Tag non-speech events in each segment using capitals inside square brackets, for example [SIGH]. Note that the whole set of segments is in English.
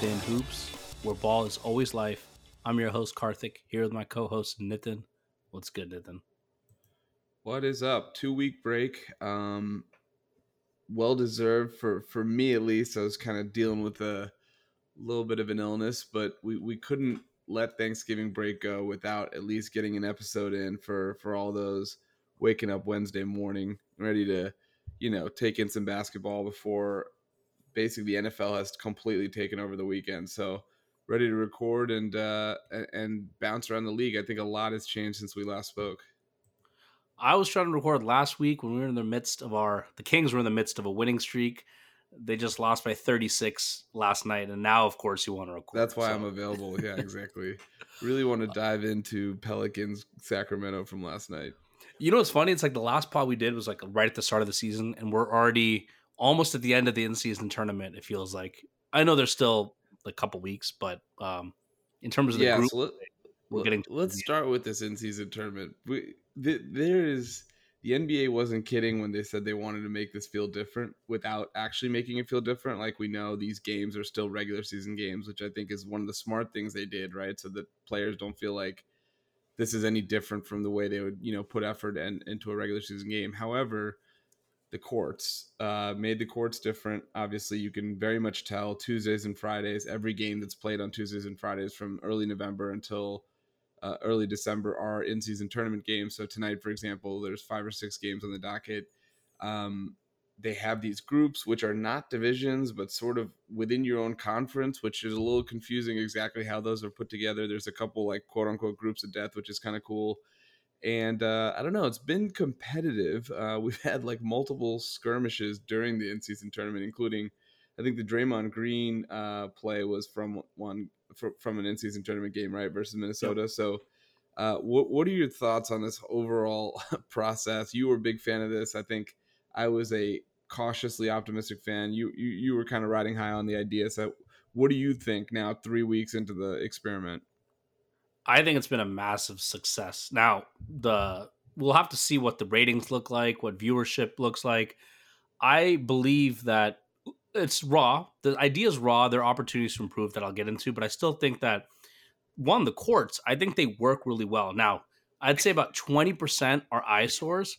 Locked In Hoops, where ball is always life. I'm your host, Karthik, here with my co host, Nitin. What's good, Nitin? What is up? Two week break. Um, well deserved for for me at least. I was kind of dealing with a little bit of an illness, but we we couldn't let Thanksgiving break go without at least getting an episode in for for all those waking up Wednesday morning ready to, you know, take in some basketball before basically the NFL has completely taken over the weekend. So ready to record and uh, and bounce around the league. I think a lot has changed since we last spoke. I was trying to record last week when we were in the midst of our the Kings were in the midst of a winning streak. They just lost by 36 last night, and now, of course, you want to record. That's why so. I'm available. Yeah, [LAUGHS] exactly. really want to dive into Pelicans Sacramento from last night. You know what's funny? It's like the last pod we did was like right at the start of the season, and we're already almost at the end of the in-season tournament. It feels like I know there's still a couple weeks, but um, in terms of the yeah, group, so let, we're getting. Let's start with this in-season tournament. We, the, there is the NBA wasn't kidding when they said they wanted to make this feel different without actually making it feel different. Like we know these games are still regular season games, which I think is one of the smart things they did, right? So that players don't feel like this is any different from the way they would, you know, put effort and into a regular season game. However, the courts uh, made the courts different. Obviously, you can very much tell Tuesdays and Fridays. Every game that's played on Tuesdays and Fridays from early November until uh, early December are in-season tournament games. So tonight, for example, there's five or six games on the docket. Um, they have these groups which are not divisions but sort of within your own conference which is a little confusing exactly how those are put together there's a couple like quote unquote groups of death which is kind of cool and uh, I don't know. It's been competitive. Uh, [LAUGHS] we've had like multiple skirmishes during the in-season tournament, including I think the Draymond Green uh, play was from one from an in-season tournament game, right, versus Minnesota. Yep. So, uh, what what are your thoughts on this overall [LAUGHS] process? You were a big fan of this. I think I was a cautiously optimistic fan. You you, you were kind of riding high on the idea. So, what do you think now, three weeks into the experiment? I think it's been a massive success. Now, the we'll have to see what the ratings look like, what viewership looks like. I believe that it's raw. The idea is raw. There are opportunities to improve that I'll get into, but I still think that one, the courts, I think they work really well. Now, I'd say about 20% are eyesores.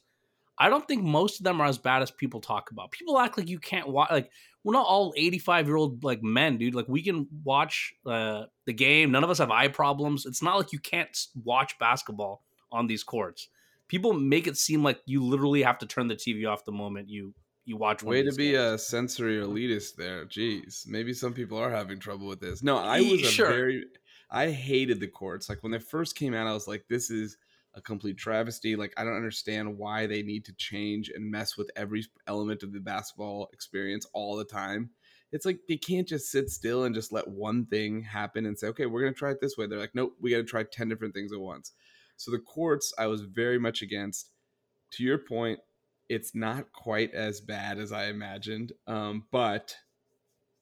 I don't think most of them are as bad as people talk about. People act like you can't watch like we're not all 85 year old like men, dude. Like we can watch uh, the game. None of us have eye problems. It's not like you can't watch basketball on these courts. People make it seem like you literally have to turn the TV off the moment you you watch. Way to be games. a sensory elitist there. Jeez, maybe some people are having trouble with this. No, I was sure. very. I hated the courts. Like when they first came out, I was like, "This is." A complete travesty. Like I don't understand why they need to change and mess with every element of the basketball experience all the time. It's like they can't just sit still and just let one thing happen and say, "Okay, we're going to try it this way." They're like, "Nope, we got to try 10 different things at once." So the courts I was very much against. To your point, it's not quite as bad as I imagined. Um, but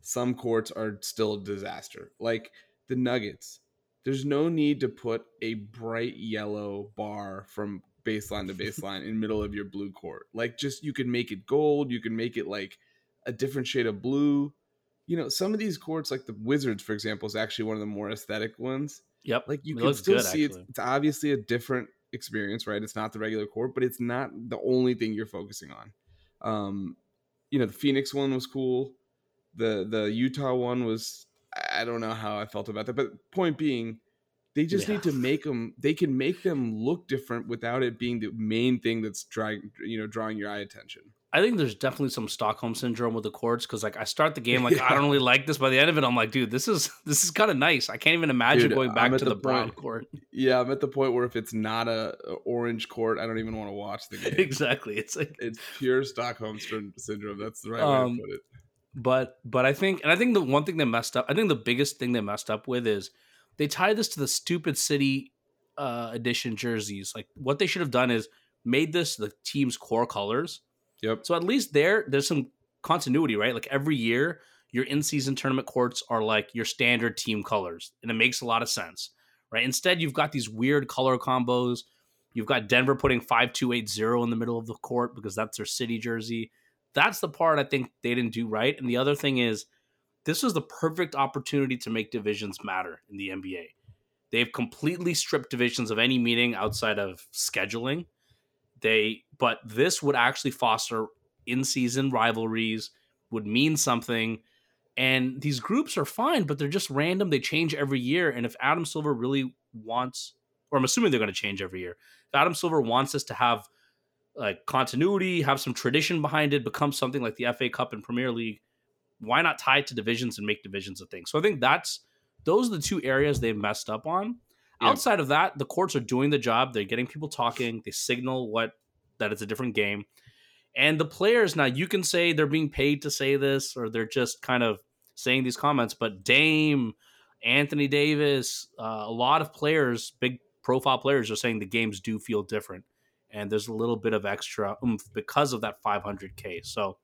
some courts are still a disaster. Like the Nuggets, there's no need to put a bright yellow bar from baseline to [LAUGHS] baseline in middle of your blue court. Like just you can make it gold, you can make it like a different shade of blue. You know, some of these courts, like the Wizards, for example, is actually one of the more aesthetic ones. Yep. Like you it can still good, see it's, it's obviously a different experience, right? It's not the regular court, but it's not the only thing you're focusing on. Um, you know, the Phoenix one was cool. The the Utah one was I don't know how I felt about that, but point being, they just yeah. need to make them. They can make them look different without it being the main thing that's drawing you know drawing your eye attention. I think there's definitely some Stockholm syndrome with the courts because like I start the game [LAUGHS] like yeah. I don't really like this. By the end of it, I'm like, dude, this is [LAUGHS] this is kind of nice. I can't even imagine dude, going back to the, the brown court. [LAUGHS] Yeah, I'm at the point where if it's not a, a orange court, I don't even want to watch the game. exactly, it's like it's pure Stockholm syndrome. That's the right um, way to um, put it but but I think and I think the one thing they messed up, I think the biggest thing they messed up with is they tied this to the stupid city uh edition jerseys. Like what they should have done is made this the team's core colors. Yep. So at least there there's some continuity, right? Like every year your in-season tournament courts are like your standard team colors and it makes a lot of sense, right? Instead you've got these weird color combos. You've got Denver putting 5280 in the middle of the court because that's their city jersey that's the part I think they didn't do right. And the other thing is this was the perfect opportunity to make divisions matter in the NBA. They've completely stripped divisions of any meaning outside of scheduling. They but this would actually foster in-season rivalries, would mean something. And these groups are fine, but they're just random. They change every year. And if Adam Silver really wants, or I'm assuming they're going to change every year, if Adam Silver wants us to have like continuity, have some tradition behind it, become something like the FA Cup and Premier League, why not tie it to divisions and make divisions a thing? So I think that's those are the two areas they've messed up on. Yeah. Outside of that, the courts are doing the job. They're getting people talking. They signal what that it's a different game. And the players now you can say they're being paid to say this or they're just kind of saying these comments, but Dame, Anthony Davis, uh, a lot of players, big profile players, are saying the games do feel different, and there's a little bit of extra oomph because of that 500k. So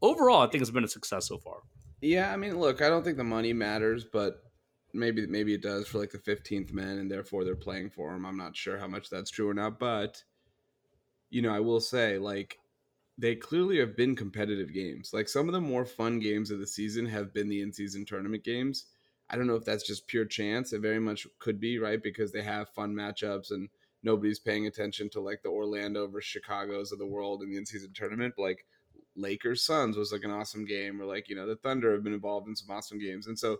overall, I think it's been a success so far. Yeah, I mean, look, I don't think the money matters, but maybe maybe it does for like the 15th man, and therefore they're playing for him. I'm not sure how much that's true or not, but you know, I will say like they clearly have been competitive games. Like some of the more fun games of the season have been the in-season tournament games. I don't know if that's just pure chance. It very much could be, right? Because they have fun matchups and nobody's paying attention to like the Orlando versus Chicago's of the world in the in-season tournament. But like Lakers Suns was like an awesome game, or like, you know, the Thunder have been involved in some awesome games. And so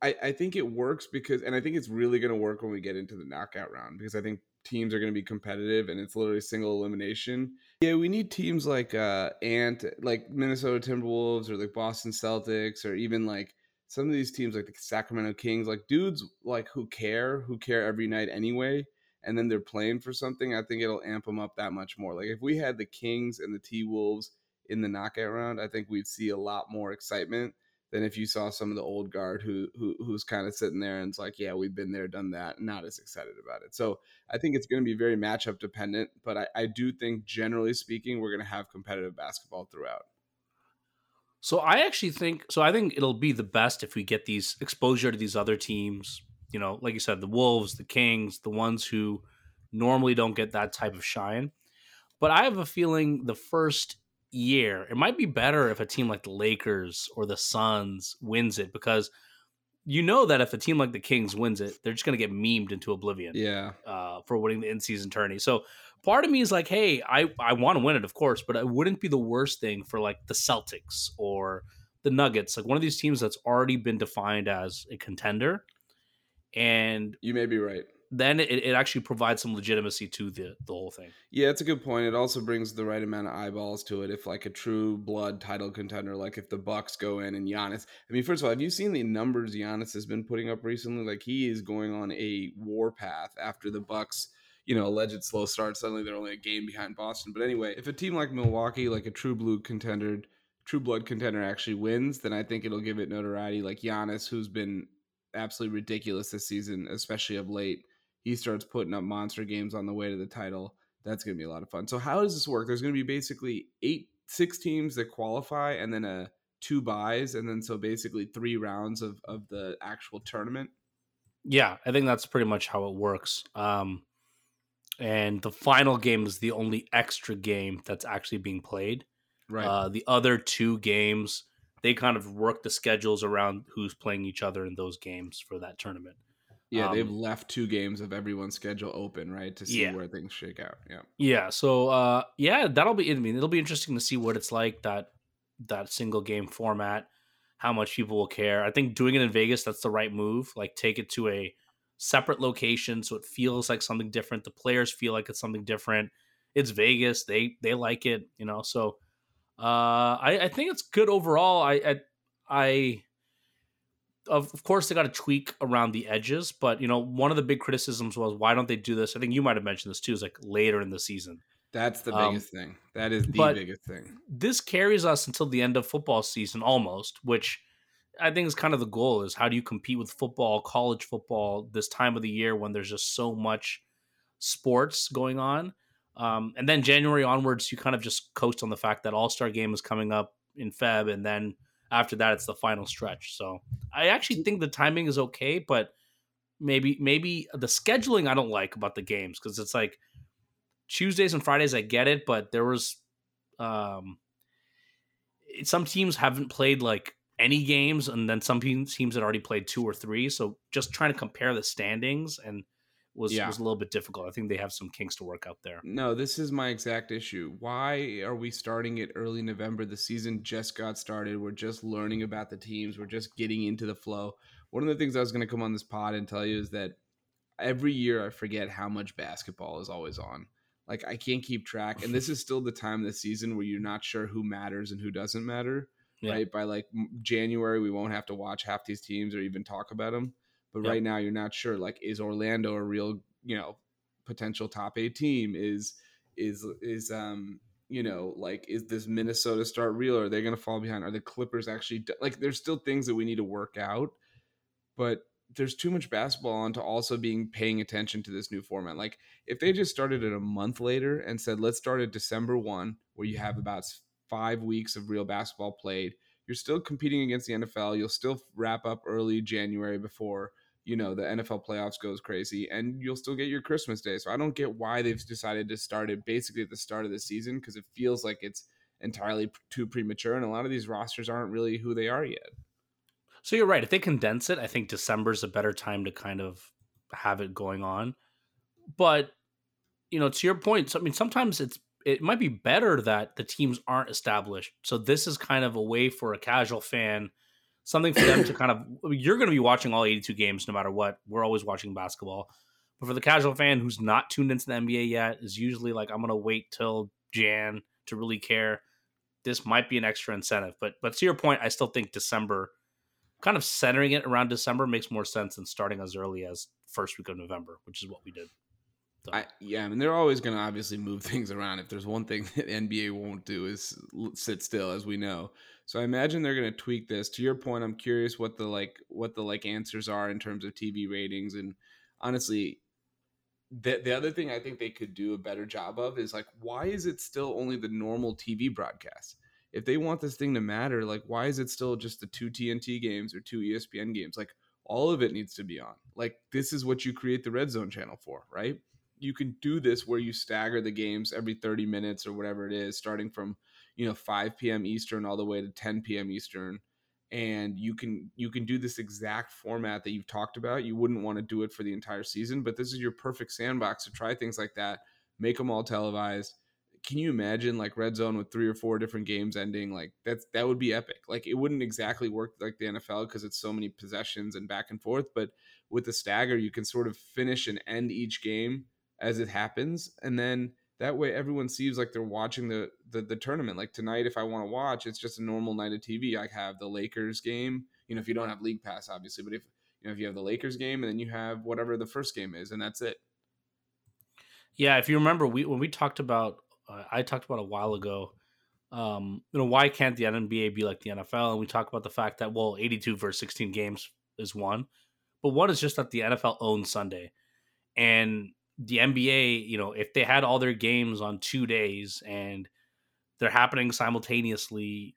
I, I think it works because and I think it's really gonna work when we get into the knockout round because I think teams are going to be competitive and it's literally single elimination. Yeah, we need teams like uh Ant, like Minnesota Timberwolves or like Boston Celtics or even like some of these teams like the Sacramento Kings, like dudes like who care, who care every night anyway, and then they're playing for something. I think it'll amp them up that much more. Like if we had the Kings and the T Wolves in the knockout round, I think we'd see a lot more excitement than if you saw some of the old guard who who who's kind of sitting there and it's like, yeah, we've been there, done that, not as excited about it. So I think it's going to be very matchup dependent, but I, I do think generally speaking, we're going to have competitive basketball throughout. So I actually think so. I think it'll be the best if we get these exposure to these other teams. You know, like you said, the Wolves, the Kings, the ones who normally don't get that type of shine. But I have a feeling the first year, it might be better if a team like the Lakers or the Suns wins it because you know that if a team like the Kings wins it, they're just going to get memed into oblivion. Yeah. Uh, for winning the in-season tourney. So part of me is like, hey, I I want to win it, of course, but it wouldn't be the worst thing for like the Celtics or the Nuggets, like one of these teams that's already been defined as a contender. And you may be right then it, it actually provides some legitimacy to the the whole thing. Yeah, it's a good point. It also brings the right amount of eyeballs to it. If like a true blood title contender, like if the Bucks go in and Giannis, I mean, first of all, have you seen the numbers Giannis has been putting up recently? Like he is going on a war path after the Bucks. You know, alleged slow start. Suddenly they're only a game behind Boston. But anyway, if a team like Milwaukee, like a true blue contender, true blood contender, actually wins, then I think it'll give it notoriety. Like Giannis, who's been absolutely ridiculous this season, especially of late he starts putting up monster games on the way to the title. That's going to be a lot of fun. So how does this work? There's going to be basically eight, six teams that qualify, and then a two buys, and then so basically three rounds of of the actual tournament. Yeah, I think that's pretty much how it works. Um, and the final game is the only extra game that's actually being played. Right. Uh, the other two games, they kind of work the schedules around who's playing each other in those games for that tournament. Yeah, um, they've left two games of everyone's schedule open, right, to see yeah. where things shake out. Yeah, yeah. So, uh, yeah, that'll be. I mean, it'll be interesting to see what it's like that that single game format, how much people will care. I think doing it in Vegas, that's the right move. Like, take it to a separate location so it feels like something different. The players feel like it's something different. It's Vegas. They they like it, you know. So, uh, I I think it's good overall. I I. I of, of course they got to tweak around the edges, but you know, one of the big criticisms was why don't they do this? I think you might have mentioned this too, is like later in the season. That's the um, biggest um, thing. That is the biggest thing. This carries us until the end of football season almost, which I think is kind of the goal is how do you compete with football, college football this time of the year when there's just so much sports going on. Um, and then January onwards, you kind of just coast on the fact that All Star game is coming up in Feb, and then after that it's the final stretch. So I actually think the timing is okay, but maybe maybe the scheduling I don't like about the games because it's like Tuesdays and Fridays I get it, but there was um some teams haven't played like any games, and then some teams had already played two or three. So just trying to compare the standings and was yeah. was a little bit difficult. I think they have some kinks to work out there. No, this is my exact issue. Why are we starting it early November? The season just got started. We're just learning about the teams. We're just getting into the flow. One of the things I was going to come on this pod and tell you is that every year I forget how much basketball is always on. Like I can't keep track, and this is still the time of the season where you're not sure who matters and who doesn't matter. Yeah. Right by like January, we won't have to watch half these teams or even talk about them. But right now, you're not sure. Like, is Orlando a real, you know, potential top eight team? Is is is um you know like is this Minnesota start real? Or are they going to fall behind? Are the Clippers actually like? There's still things that we need to work out, but there's too much basketball on to also being paying attention to this new format. Like if they just started it a month later and said, let's start at December 1, where you have about five weeks of real basketball played, you're still competing against the NFL. You'll still wrap up early January before, you know, the NFL playoffs goes crazy and you'll still get your Christmas day. So I don't get why they've decided to start it basically at the start of the season because it feels like it's entirely too premature. And a lot of these rosters aren't really who they are yet. So you're right. If they condense it, I think December's a better time to kind of have it going on. But you know, to your point, so, I mean, sometimes it's it might be better that the teams aren't established. So this is kind of a way for a casual fan, something for them to kind of you're going to be watching all 82 games no matter what. We're always watching basketball. But for the casual fan who's not tuned into the NBA yet, is usually like I'm going to wait till Jan to really care. This might be an extra incentive. But but to your point, I still think December kind of centering it around December makes more sense than starting as early as first week of November, which is what we did. So. I, yeah, I mean they're always going to obviously move [LAUGHS] things around. If there's one thing [LAUGHS] that NBA won't do is sit still, as we know. So I imagine they're going to tweak this. To your point, I'm curious what the like what the like answers are in terms of TV ratings. And honestly, the the other thing I think they could do a better job of is like why is it still only the normal TV broadcast? if they want this thing to matter, like why is it still just the two TNT games or two ESPN games? Like all of it needs to be on. Like this is what you create the red zone channel for, right? You can do this where you stagger the games every 30 minutes or whatever it is, starting from, you know, 5 p.m. Eastern all the way to 10 p.m. Eastern. And you can you can do this exact format that you've talked about. You wouldn't want to do it for the entire season, but this is your perfect sandbox to try things like that, make them all televised can you imagine like red zone with three or four different games ending like that's that would be epic like it wouldn't exactly work like the nfl because it's so many possessions and back and forth but with the stagger you can sort of finish and end each game as it happens and then that way everyone sees like they're watching the the, the tournament like tonight if i want to watch it's just a normal night of tv i have the lakers game you know if you don't have league pass obviously but if you know if you have the lakers game and then you have whatever the first game is and that's it yeah, if you remember, we when we talked about uh, I talked about a while ago. Um, you know, why can't the NBA be like the NFL? And we talk about the fact that well, 82 versus 16 games is one, but one is just that the NFL owns Sunday, and the NBA, you know, if they had all their games on two days and they're happening simultaneously,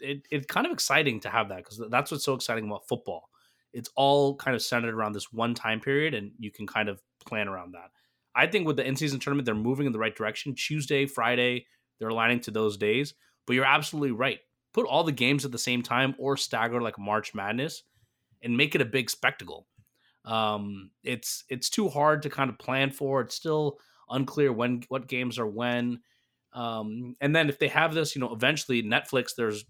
it, it's kind of exciting to have that because that's what's so exciting about football. It's all kind of centered around this one time period, and you can kind of plan around that. I think with the in season tournament, they're moving in the right direction. Tuesday, Friday, they're aligning to those days. But you're absolutely right. Put all the games at the same time or stagger like March Madness and make it a big spectacle. Um, it's it's too hard to kind of plan for. It's still unclear when what games are when. Um, and then if they have this, you know, eventually Netflix, there's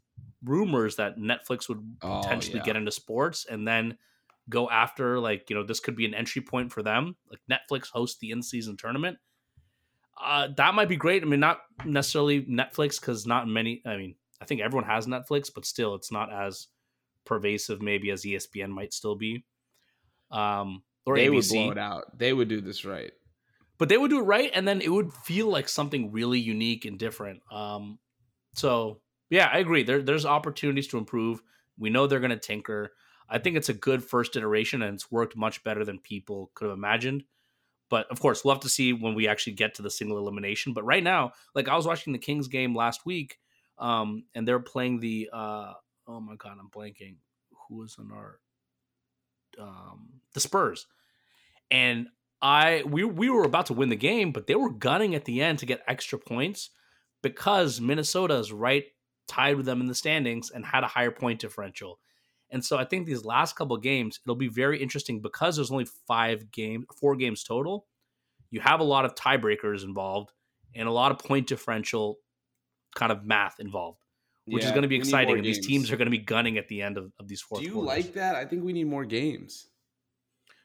rumors that Netflix would oh, potentially yeah. get into sports, and then go after like you know this could be an entry point for them like netflix hosts the in-season tournament uh that might be great i mean not necessarily netflix because not many i mean i think everyone has netflix but still it's not as pervasive maybe as espn might still be um or they ABC. would blow it out they would do this right but they would do it right and then it would feel like something really unique and different um so yeah i agree there, there's opportunities to improve we know they're going to tinker I think it's a good first iteration and it's worked much better than people could have imagined. But of course, we'll have to see when we actually get to the single elimination. But right now, like I was watching the Kings game last week, um, and they're playing the uh, oh my god, I'm blanking. Who was on our um, the Spurs, and I we we were about to win the game, but they were gunning at the end to get extra points because Minnesota is right tied with them in the standings and had a higher point differential. And so I think these last couple games, it'll be very interesting because there's only five game, four games total. You have a lot of tiebreakers involved and a lot of point differential kind of math involved, which yeah, is going to be exciting. And these teams are going to be gunning at the end of, of these four. Do you quarters. like that? I think we need more games.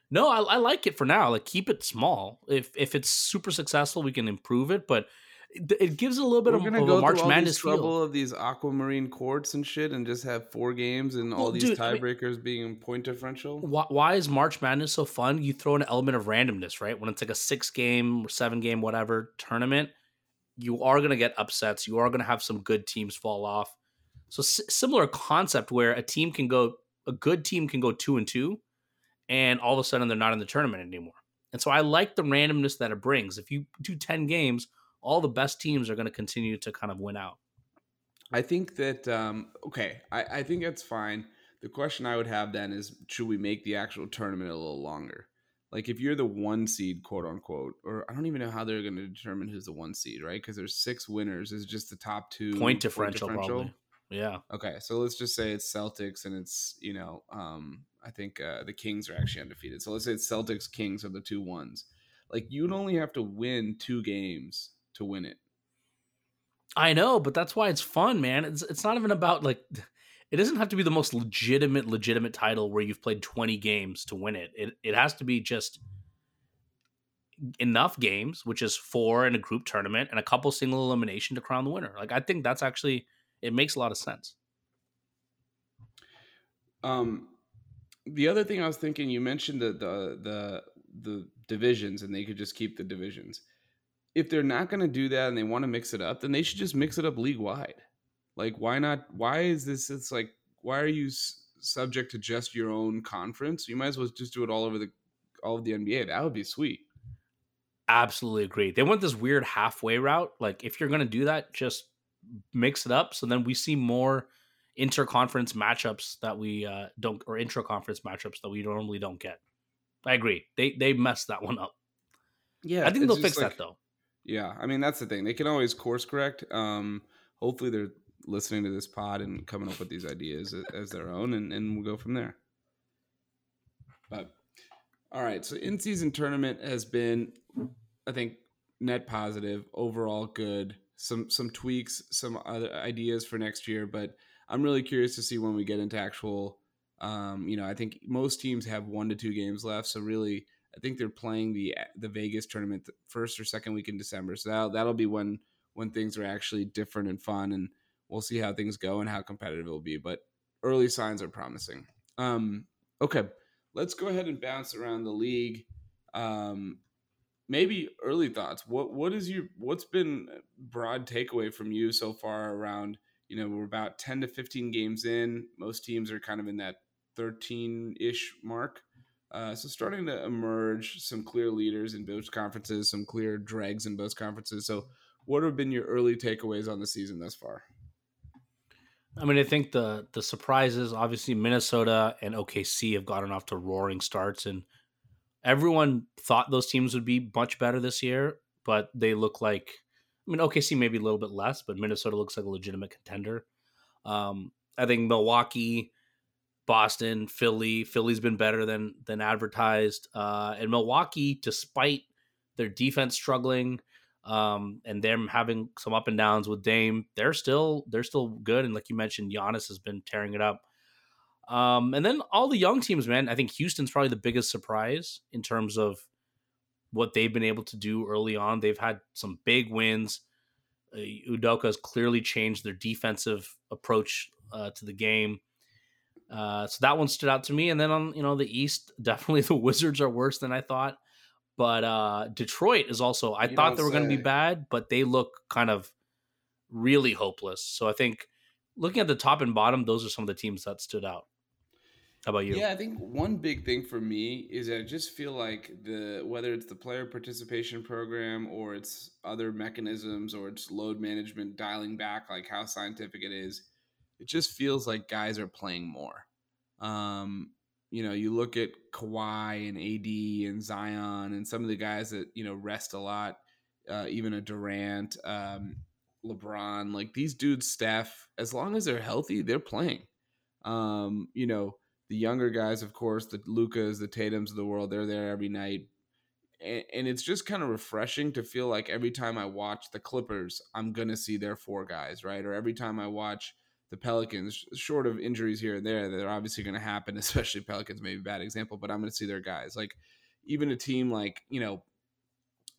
No, I, I, like it for now. Like keep it small. If if it's super successful, we can improve it. But it, it gives a little bit We're of, of a March Madness trouble of these aquamarine courts and shit, and just have four games and well, all these dude, tiebreakers I mean, being point differential. Why, why is March Madness so fun? You throw an element of randomness, right? When it's like a six game or seven game whatever tournament, you are going to get upsets. You are going to have some good teams fall off. So s- similar concept where a team can go, a good team can go two and two and all of a sudden they're not in the tournament anymore. And so I like the randomness that it brings. If you do 10 games, all the best teams are going to continue to kind of win out. I think that, um, okay, I, I think that's fine. The question I would have then is should we make the actual tournament a little longer? Like if you're the one seed, quote unquote, or I don't even know how they're going to determine who's the one seed, right? Because there's six winners. Is just the top two point differential, point differential? Yeah. Okay, so let's just say it's Celtics and it's you know um, I think uh, the Kings are actually undefeated. So let's say it's Celtics Kings are the two ones. Like you'd only have to win two games to win it. I know, but that's why it's fun, man. It's it's not even about like [LAUGHS] it doesn't have to be the most legitimate legitimate title where you've played 20 games to win it. It it has to be just enough games, which is four in a group tournament and a couple single elimination to crown the winner. Like I think that's actually it makes a lot of sense. Um the other thing I was thinking, you mentioned the the the the divisions, and they could just keep the divisions. If they're not going to do that and they want to mix it up, then they should just mix it up league wide. Like, why not? Why is this? It's like, why are you s- subject to just your own conference? You might as well just do it all over the all of the NBA. That would be sweet. Absolutely agree. They went this weird halfway route. Like, if you're going to do that, just mix it up so then we see more interconference matchups that we uh, don't or intra-conference matchups that we normally don't get. I agree. They they messed that one up. Yeah, I think they'll fix like, that though. Yeah, I mean that's the thing. They can always course correct. Um, hopefully they're listening to this pod and coming up with these ideas as their own, and, and we'll go from there. But all right, so in season tournament has been, I think, net positive overall, good. Some some tweaks, some other ideas for next year, but I'm really curious to see when we get into actual. Um, you know, I think most teams have one to two games left, so really, I think they're playing the the Vegas tournament the first or second week in December. So that'll that'll be when when things are actually different and fun, and we'll see how things go and how competitive it'll be. But early signs are promising. Um, okay, let's go ahead and bounce around the league. Um, maybe early thoughts. What what is your what's been broad takeaway from you so far around you know, we're about 10 to 15 games in. Most teams are kind of in that 13 ish mark. Uh, so starting to emerge some clear leaders in both conferences, some clear dregs in both conferences. So, what have been your early takeaways on the season thus far? I mean, I think the the surprises, obviously, Minnesota and OKC have gotten off to roaring starts, and everyone thought those teams would be much better this year, but they look like I mean, OKC maybe a little bit less, but Minnesota looks like a legitimate contender. Um, I think Milwaukee, Boston, Philly. Philly's been better than than advertised, uh, and Milwaukee, despite their defense struggling um, and them having some up and downs with Dame, they're still they're still good. And like you mentioned, Giannis has been tearing it up. Um, and then all the young teams, man. I think Houston's probably the biggest surprise in terms of what they've been able to do early on. They've had some big wins. Uh, Udoka has clearly changed their defensive approach uh, to the game. Uh, so that one stood out to me. And then on you know the East, [LAUGHS] definitely the Wizards are worse than I thought. But uh, Detroit is also. I you thought they were going to be bad, but they look kind of really hopeless. So I think looking at the top and bottom, those are some of the teams that stood out. How about you? Yeah, I think one big thing for me is I just feel like the whether it's the player participation program or it's other mechanisms or it's load management dialing back like how scientific it is, it just feels like guys are playing more. Um, you know, you look at Kawhi and AD and Zion and some of the guys that you know rest a lot, uh, even a Durant. Um, LeBron, like these dudes, Steph, as long as they're healthy, they're playing. Um, you know, the younger guys, of course, the Lukas, the Tatum's of the world, they're there every night. And, and it's just kind of refreshing to feel like every time I watch the Clippers, I'm going to see their four guys, right? Or every time I watch the Pelicans, short of injuries here and there, that are obviously going to happen, [LAUGHS] especially Pelicans, maybe bad example, but I'm going to see their guys. Like even a team like, you know,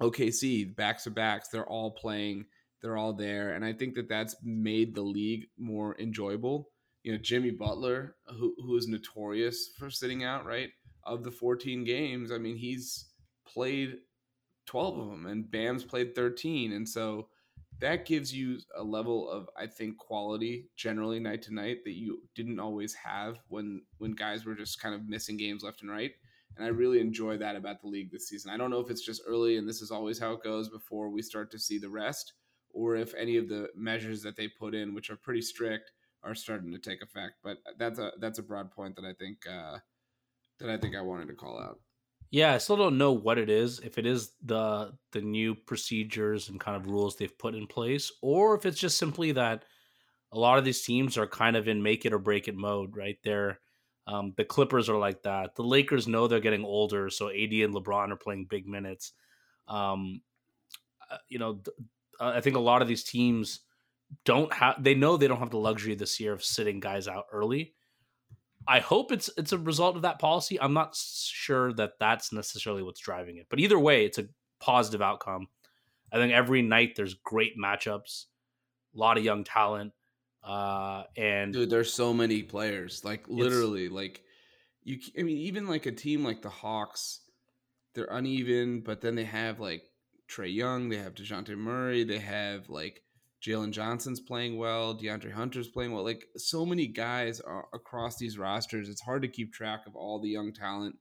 OKC, backs to backs, they're all playing, they're all there. And I think that that's made the league more enjoyable you know Jimmy Butler, who who is notorious for sitting out, right? Of the 14 games, I mean, he's played 12 of them, and Bam's played 13, and so that gives you a level of I think quality generally night to night that you didn't always have when when guys were just kind of missing games left and right. And I really enjoy that about the league this season. I don't know if it's just early and this is always how it goes before we start to see the rest, or if any of the measures that they put in, which are pretty strict, are starting to take effect. But that's a that's a broad point that I think uh, that I think I wanted to call out. Yeah, I still don't know what it is. If it is the the new procedures and kind of rules they've put in place, or if it's just simply that a lot of these teams are kind of in make it or break it mode. Right there, um, the Clippers are like that. The Lakers know they're getting older, so AD and LeBron are playing big minutes. Um, uh, you know, th- I think a lot of these teams don't have they know they don't have the luxury this year of sitting guys out early. I hope it's it's a result of that policy. I'm not sure that that's necessarily what's driving it, but either way, it's a positive outcome. I think every night there's great matchups, a lot of young talent, uh, and dude, there's so many players. Like literally, like you. I mean, even like a team like the Hawks, they're uneven, but then they have like Trae Young, they have Dejounte Murray, they have like Jalen Johnson's playing well. DeAndre Hunter's playing well. Like so many guys across these rosters. It's hard to keep track of all the young talent,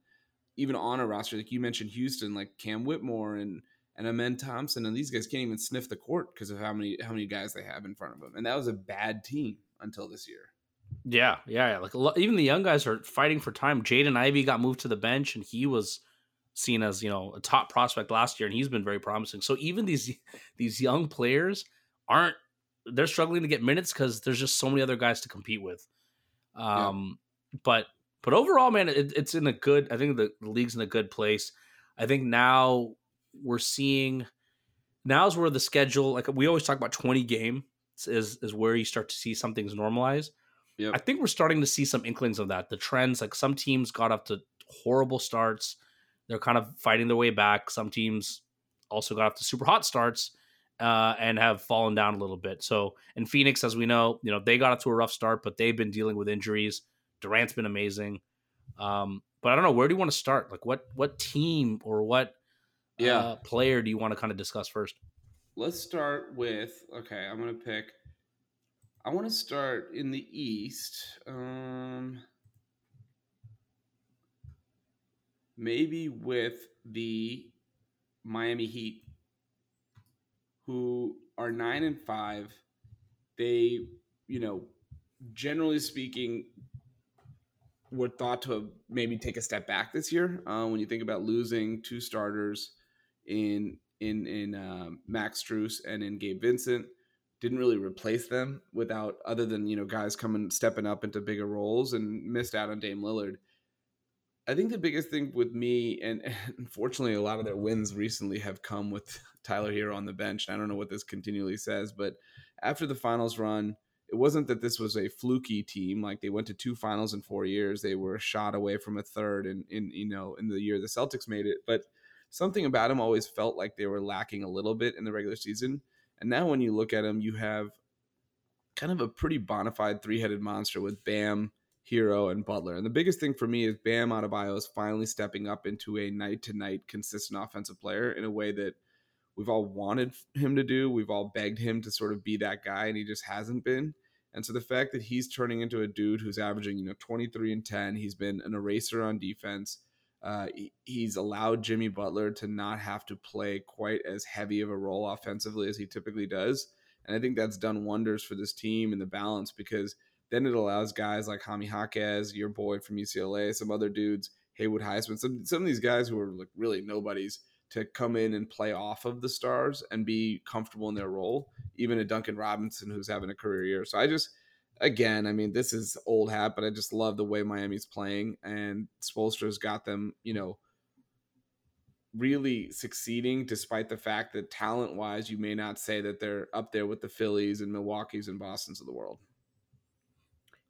even on a roster. Like you mentioned, Houston, like Cam Whitmore and and Amen Thompson, and these guys can't even sniff the court because of how many how many guys they have in front of them. And that was a bad team until this year. Yeah, yeah. Like even the young guys are fighting for time. Jaden Ivey got moved to the bench, and he was seen as you know a top prospect last year, and he's been very promising. So even these these young players aren't they're struggling to get minutes because there's just so many other guys to compete with. Um, yeah. but but overall, man, it, it's in a good. I think the, the league's in a good place. I think now we're seeing now's where the schedule like we always talk about 20 game is is where you start to see some things normalize. Yep. I think we're starting to see some inklings of that. The trends, like some teams got off to horrible starts. They're kind of fighting their way back. Some teams also got off to super hot starts uh, and have fallen down a little bit. So in Phoenix, as we know, you know they got up to a rough start, but they've been dealing with injuries. Durant's been amazing, um, but I don't know where do you want to start? Like what what team or what yeah uh, player do you want to kind of discuss first? Let's start with okay. I'm gonna pick. I want to start in the East. Um, maybe with the Miami Heat who are nine and five. They, you know, generally speaking, were thought to maybe take a step back this year. Uh, when you think about losing two starters in in in uh, Max Strus and in Gabe Vincent, didn't really replace them without other than you know guys coming stepping up into bigger roles and missed out on Dame Lillard. I think the biggest thing with me, and, and unfortunately, a lot of their wins recently have come with [LAUGHS] Tyler Herro on the bench. I don't know what this continually says, but after the finals run, it wasn't that this was a fluky team. Like they went to two finals in four years. They were shot away from a third in, in you know, in the year the Celtics made it. But something about them always felt like they were lacking a little bit in the regular season. And now when you look at them, you have kind of a pretty bona fide three headed monster with Bam, Herro, and Butler. And the biggest thing for me is Bam Adebayo is finally stepping up into a night to night consistent offensive player in a way that – we've all wanted him to do. We've all begged him to sort of be that guy, and he just hasn't been. And so the fact that he's turning into a dude who's averaging, you know, 23 and 10, he's been an eraser on defense. Uh, he's allowed Jimmy Butler to not have to play quite as heavy of a role offensively as he typically does. And I think that's done wonders for this team and the balance because then it allows guys like Jaime Jaquez, your boy from UCLA, some other dudes, Haywood Highsmith, some some of these guys who are like really nobodies to come in and play off of the stars and be comfortable in their role. Even a Duncan Robinson who's having a career year. So I just again, I mean, this is old hat, but I just love the way Miami's playing and Spoelstra's got them, you know, really succeeding despite the fact that talent wise, you may not say that they're up there with the Phillies and Milwaukee's and Boston's of the world.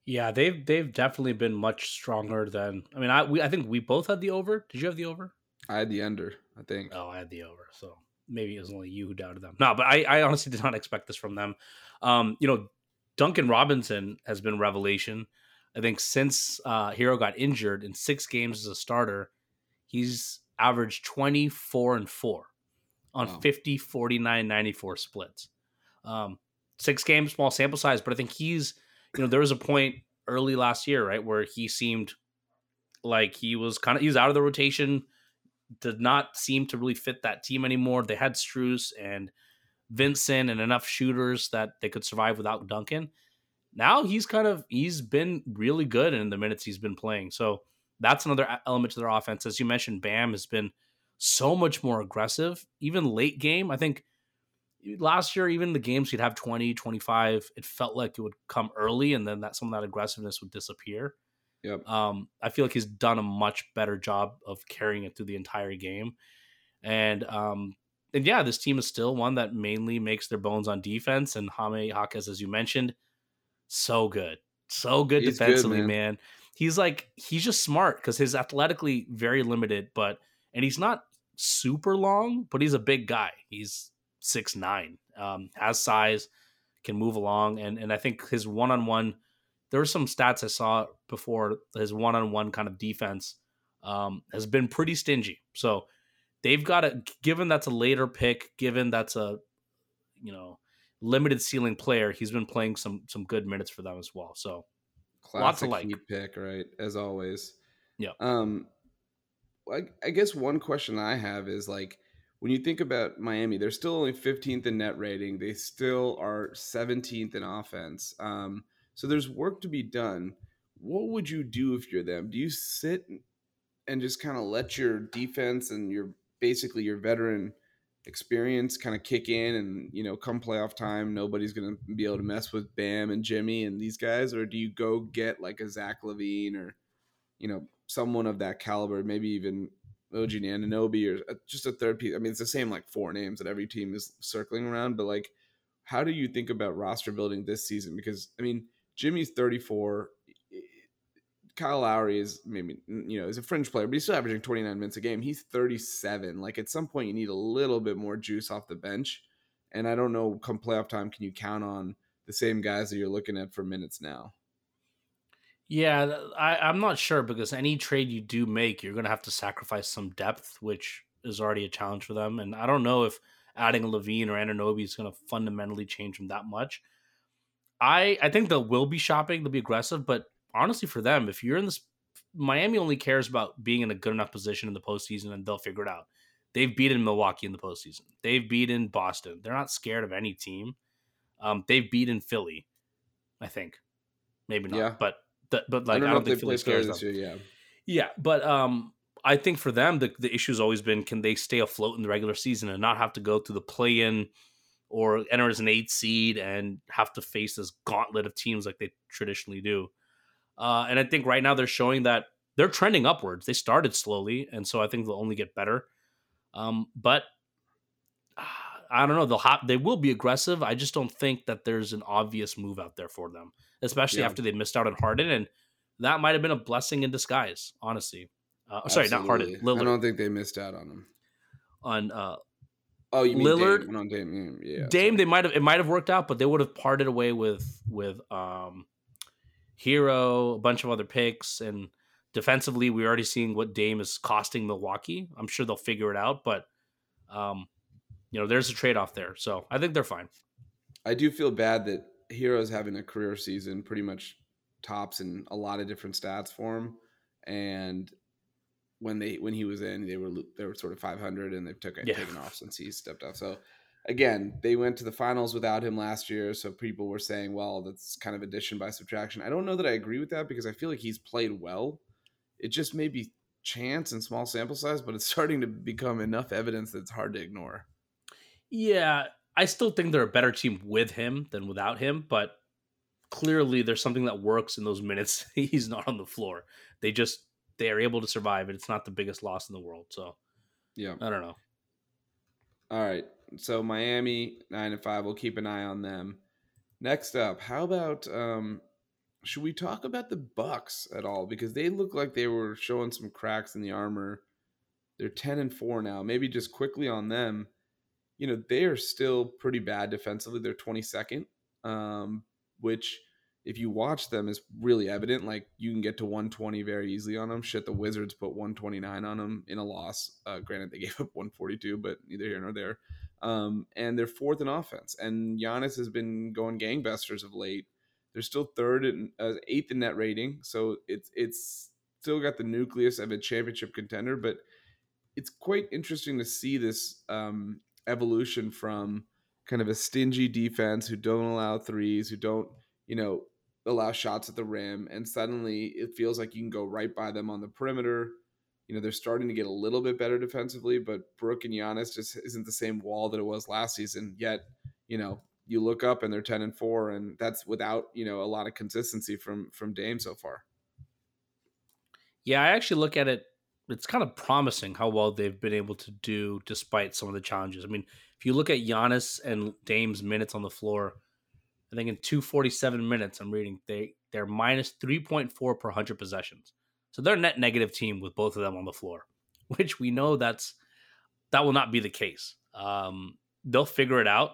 Yeah, they've they've definitely been much stronger than. I mean, I we I think we both had the over. Did you have the over? I had the under. I think. Oh, I had the over. So maybe it was only you who doubted them. No, but I, I honestly [LAUGHS] did not expect this from them. Um, you know, Duncan Robinson has been revelation. I think since uh, Herro got injured in six games as a starter, he's averaged 24 and 4 on wow. 50, 49, 94 splits. Um, six games, small sample size, but I think he's, you know, there was a point early last year, right, where he seemed like he was kind of, he was out of the rotation, did not seem to really fit that team anymore. They had Strus and Vincent and enough shooters that they could survive without Duncan. Now he's kind of he's been really good in the minutes he's been playing. So that's another element to their offense. As you mentioned, Bam has been so much more aggressive, even late game. I think last year, even the games he'd have 20, 25, it felt like it would come early and then that some of that aggressiveness would disappear. Yep. Um, I feel like he's done a much better job of carrying it through the entire game. And um, and yeah, this team is still one that mainly makes their bones on defense. And Jaime Jaquez, as you mentioned, so good, so good he's defensively, good, man. man. He's like he's just smart because he's athletically very limited, but and he's not super long, but he's a big guy. He's six nine, um, has size, can move along, and and I think his one on one. There were some stats I saw before his one on one kind of defense um, has been pretty stingy. So they've got a given that's a later pick, given that's a you know limited ceiling player, he's been playing some some good minutes for them as well. So Classic lots of like pick, right? As always. Yeah. Um, I, I guess one question I have is like when you think about Miami, they're still only 15th in net rating. They still are 17th in offense. Um, so there's work to be done. What would you do if you're them? Do you sit and just kind of let your defense and your basically your veteran experience kind of kick in and you know come playoff time nobody's going to be able to mess with bam and jimmy and these guys or do you go get like a zach LaVine or you know someone of that caliber maybe even OG Anunoby or uh, just a third piece. I mean, it's the same like four names that every team is circling around, but like, how do you think about roster building this season? Because I mean, Jimmy's 34. Kyle Lowry is maybe you know is a fringe player, but he's still averaging 29 minutes a game. He's 37. Like at some point, you need a little bit more juice off the bench. And I don't know, come playoff time, can you count on the same guys that you're looking at for minutes now? Yeah, I, I'm not sure because any trade you do make, you're going to have to sacrifice some depth, which is already a challenge for them. And I don't know if adding LaVine or Anunoby is going to fundamentally change them that much. I I think they will be shopping, they'll be aggressive, but honestly, for them, if you're in this, Miami only cares about being in a good enough position in the postseason, and they'll figure it out. They've beaten Milwaukee in the postseason. They've beaten Boston. They're not scared of any team. Um, they've beaten Philly, I think. Maybe not, yeah. but the, but like I don't, I don't think Philly scares them. Year, yeah, yeah, but um, I think for them the the issue's always been can they stay afloat in the regular season and not have to go through the play in or enter as an eight seed and have to face this gauntlet of teams like they traditionally do. Uh, and I think right now they're showing that they're trending upwards. They started slowly, and so I think they'll only get better. Um, but I don't know. They'll hop. they will be aggressive. I just don't think that there's an obvious move out there for them, especially yeah. after they missed out on Harden, and that might have been a blessing in disguise. Honestly, uh, sorry, not Harden. Lillard. I don't think they missed out on him. On uh, oh, you mean Lillard? Dame? On Dame, yeah. Dame, they might have it might have worked out, but they would have parted away with with um Herro, a bunch of other picks, and defensively, we're already seeing what Dame is costing Milwaukee. I'm sure they'll figure it out, but um, you know, there's a trade off there, so I think they're fine. I do feel bad that Herro's having a career season, pretty much tops in a lot of different stats for him, and when they when he was in, they were they were sort of 500, and they've took yeah. taken off since he stepped up. So again, they went to the finals without him last year, so people were saying, well, that's kind of addition by subtraction. I don't know that I agree with that because I feel like he's played well. It just may be chance and small sample size, but it's [LAUGHS] starting to become enough evidence that it's hard to ignore. Yeah, I still think they're a better team with him than without him, but clearly there's something that works in those minutes [LAUGHS] he's not on the floor. They just they are able to survive, and it's not the biggest loss in the world. So, yeah, I don't know. All right, so Miami nine and five. We'll keep an eye on them. Next up, how about um, should we talk about the Bucks at all? Because they look like they were showing some cracks in the armor. They're ten and four now. Maybe just quickly on them. You know they are still pretty bad defensively. They're twenty second, um, which if you watch them is really evident. Like you can get to 120 very easily on them. Shit, the Wizards put 129 on them in a loss. Uh, granted, they [LAUGHS] gave up 142, but neither here nor there. Um, and they're fourth in offense. And Giannis has been going gangbusters of late. They're still third and uh, eighth in net rating, so it's it's still got the nucleus of a championship contender. But it's quite interesting to see this um, evolution from kind of a stingy defense who don't allow threes, who don't you know allow shots at the rim, and suddenly it feels like you can go right by them on the perimeter. You know, they're starting to get a little bit better defensively, but Brook and Giannis just isn't the same wall that it was last season. Yet, you know, you look up and they're 10 and 4 and that's without, you know, a lot of consistency from from Dame so far. Yeah, I actually look at it it's kind of promising how well they've been able to do despite some of the challenges. I mean, if you look at Giannis and Dame's minutes on the floor, I think in 247 minutes, I'm reading they they're minus 3.4 per 100 possessions. So they're a net negative team with both of them on the floor, [LAUGHS] which we know that's that will not be the case. Um, they'll figure it out.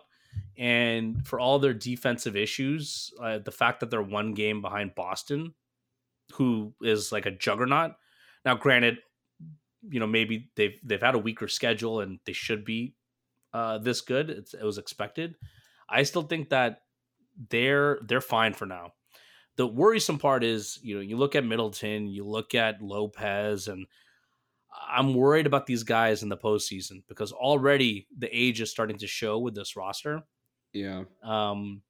And for all their defensive issues, uh, the fact that they're one game behind Boston, who is like a juggernaut. Now, granted, you know maybe they've they've had a weaker schedule and they should be uh, this good. It's, it was expected. I still think that they're they're fine for now. The worrisome part is, you know, you look at Middleton, you look at Lopez, and I'm worried about these guys in the postseason because already the age is starting to show with this roster. Yeah. Um,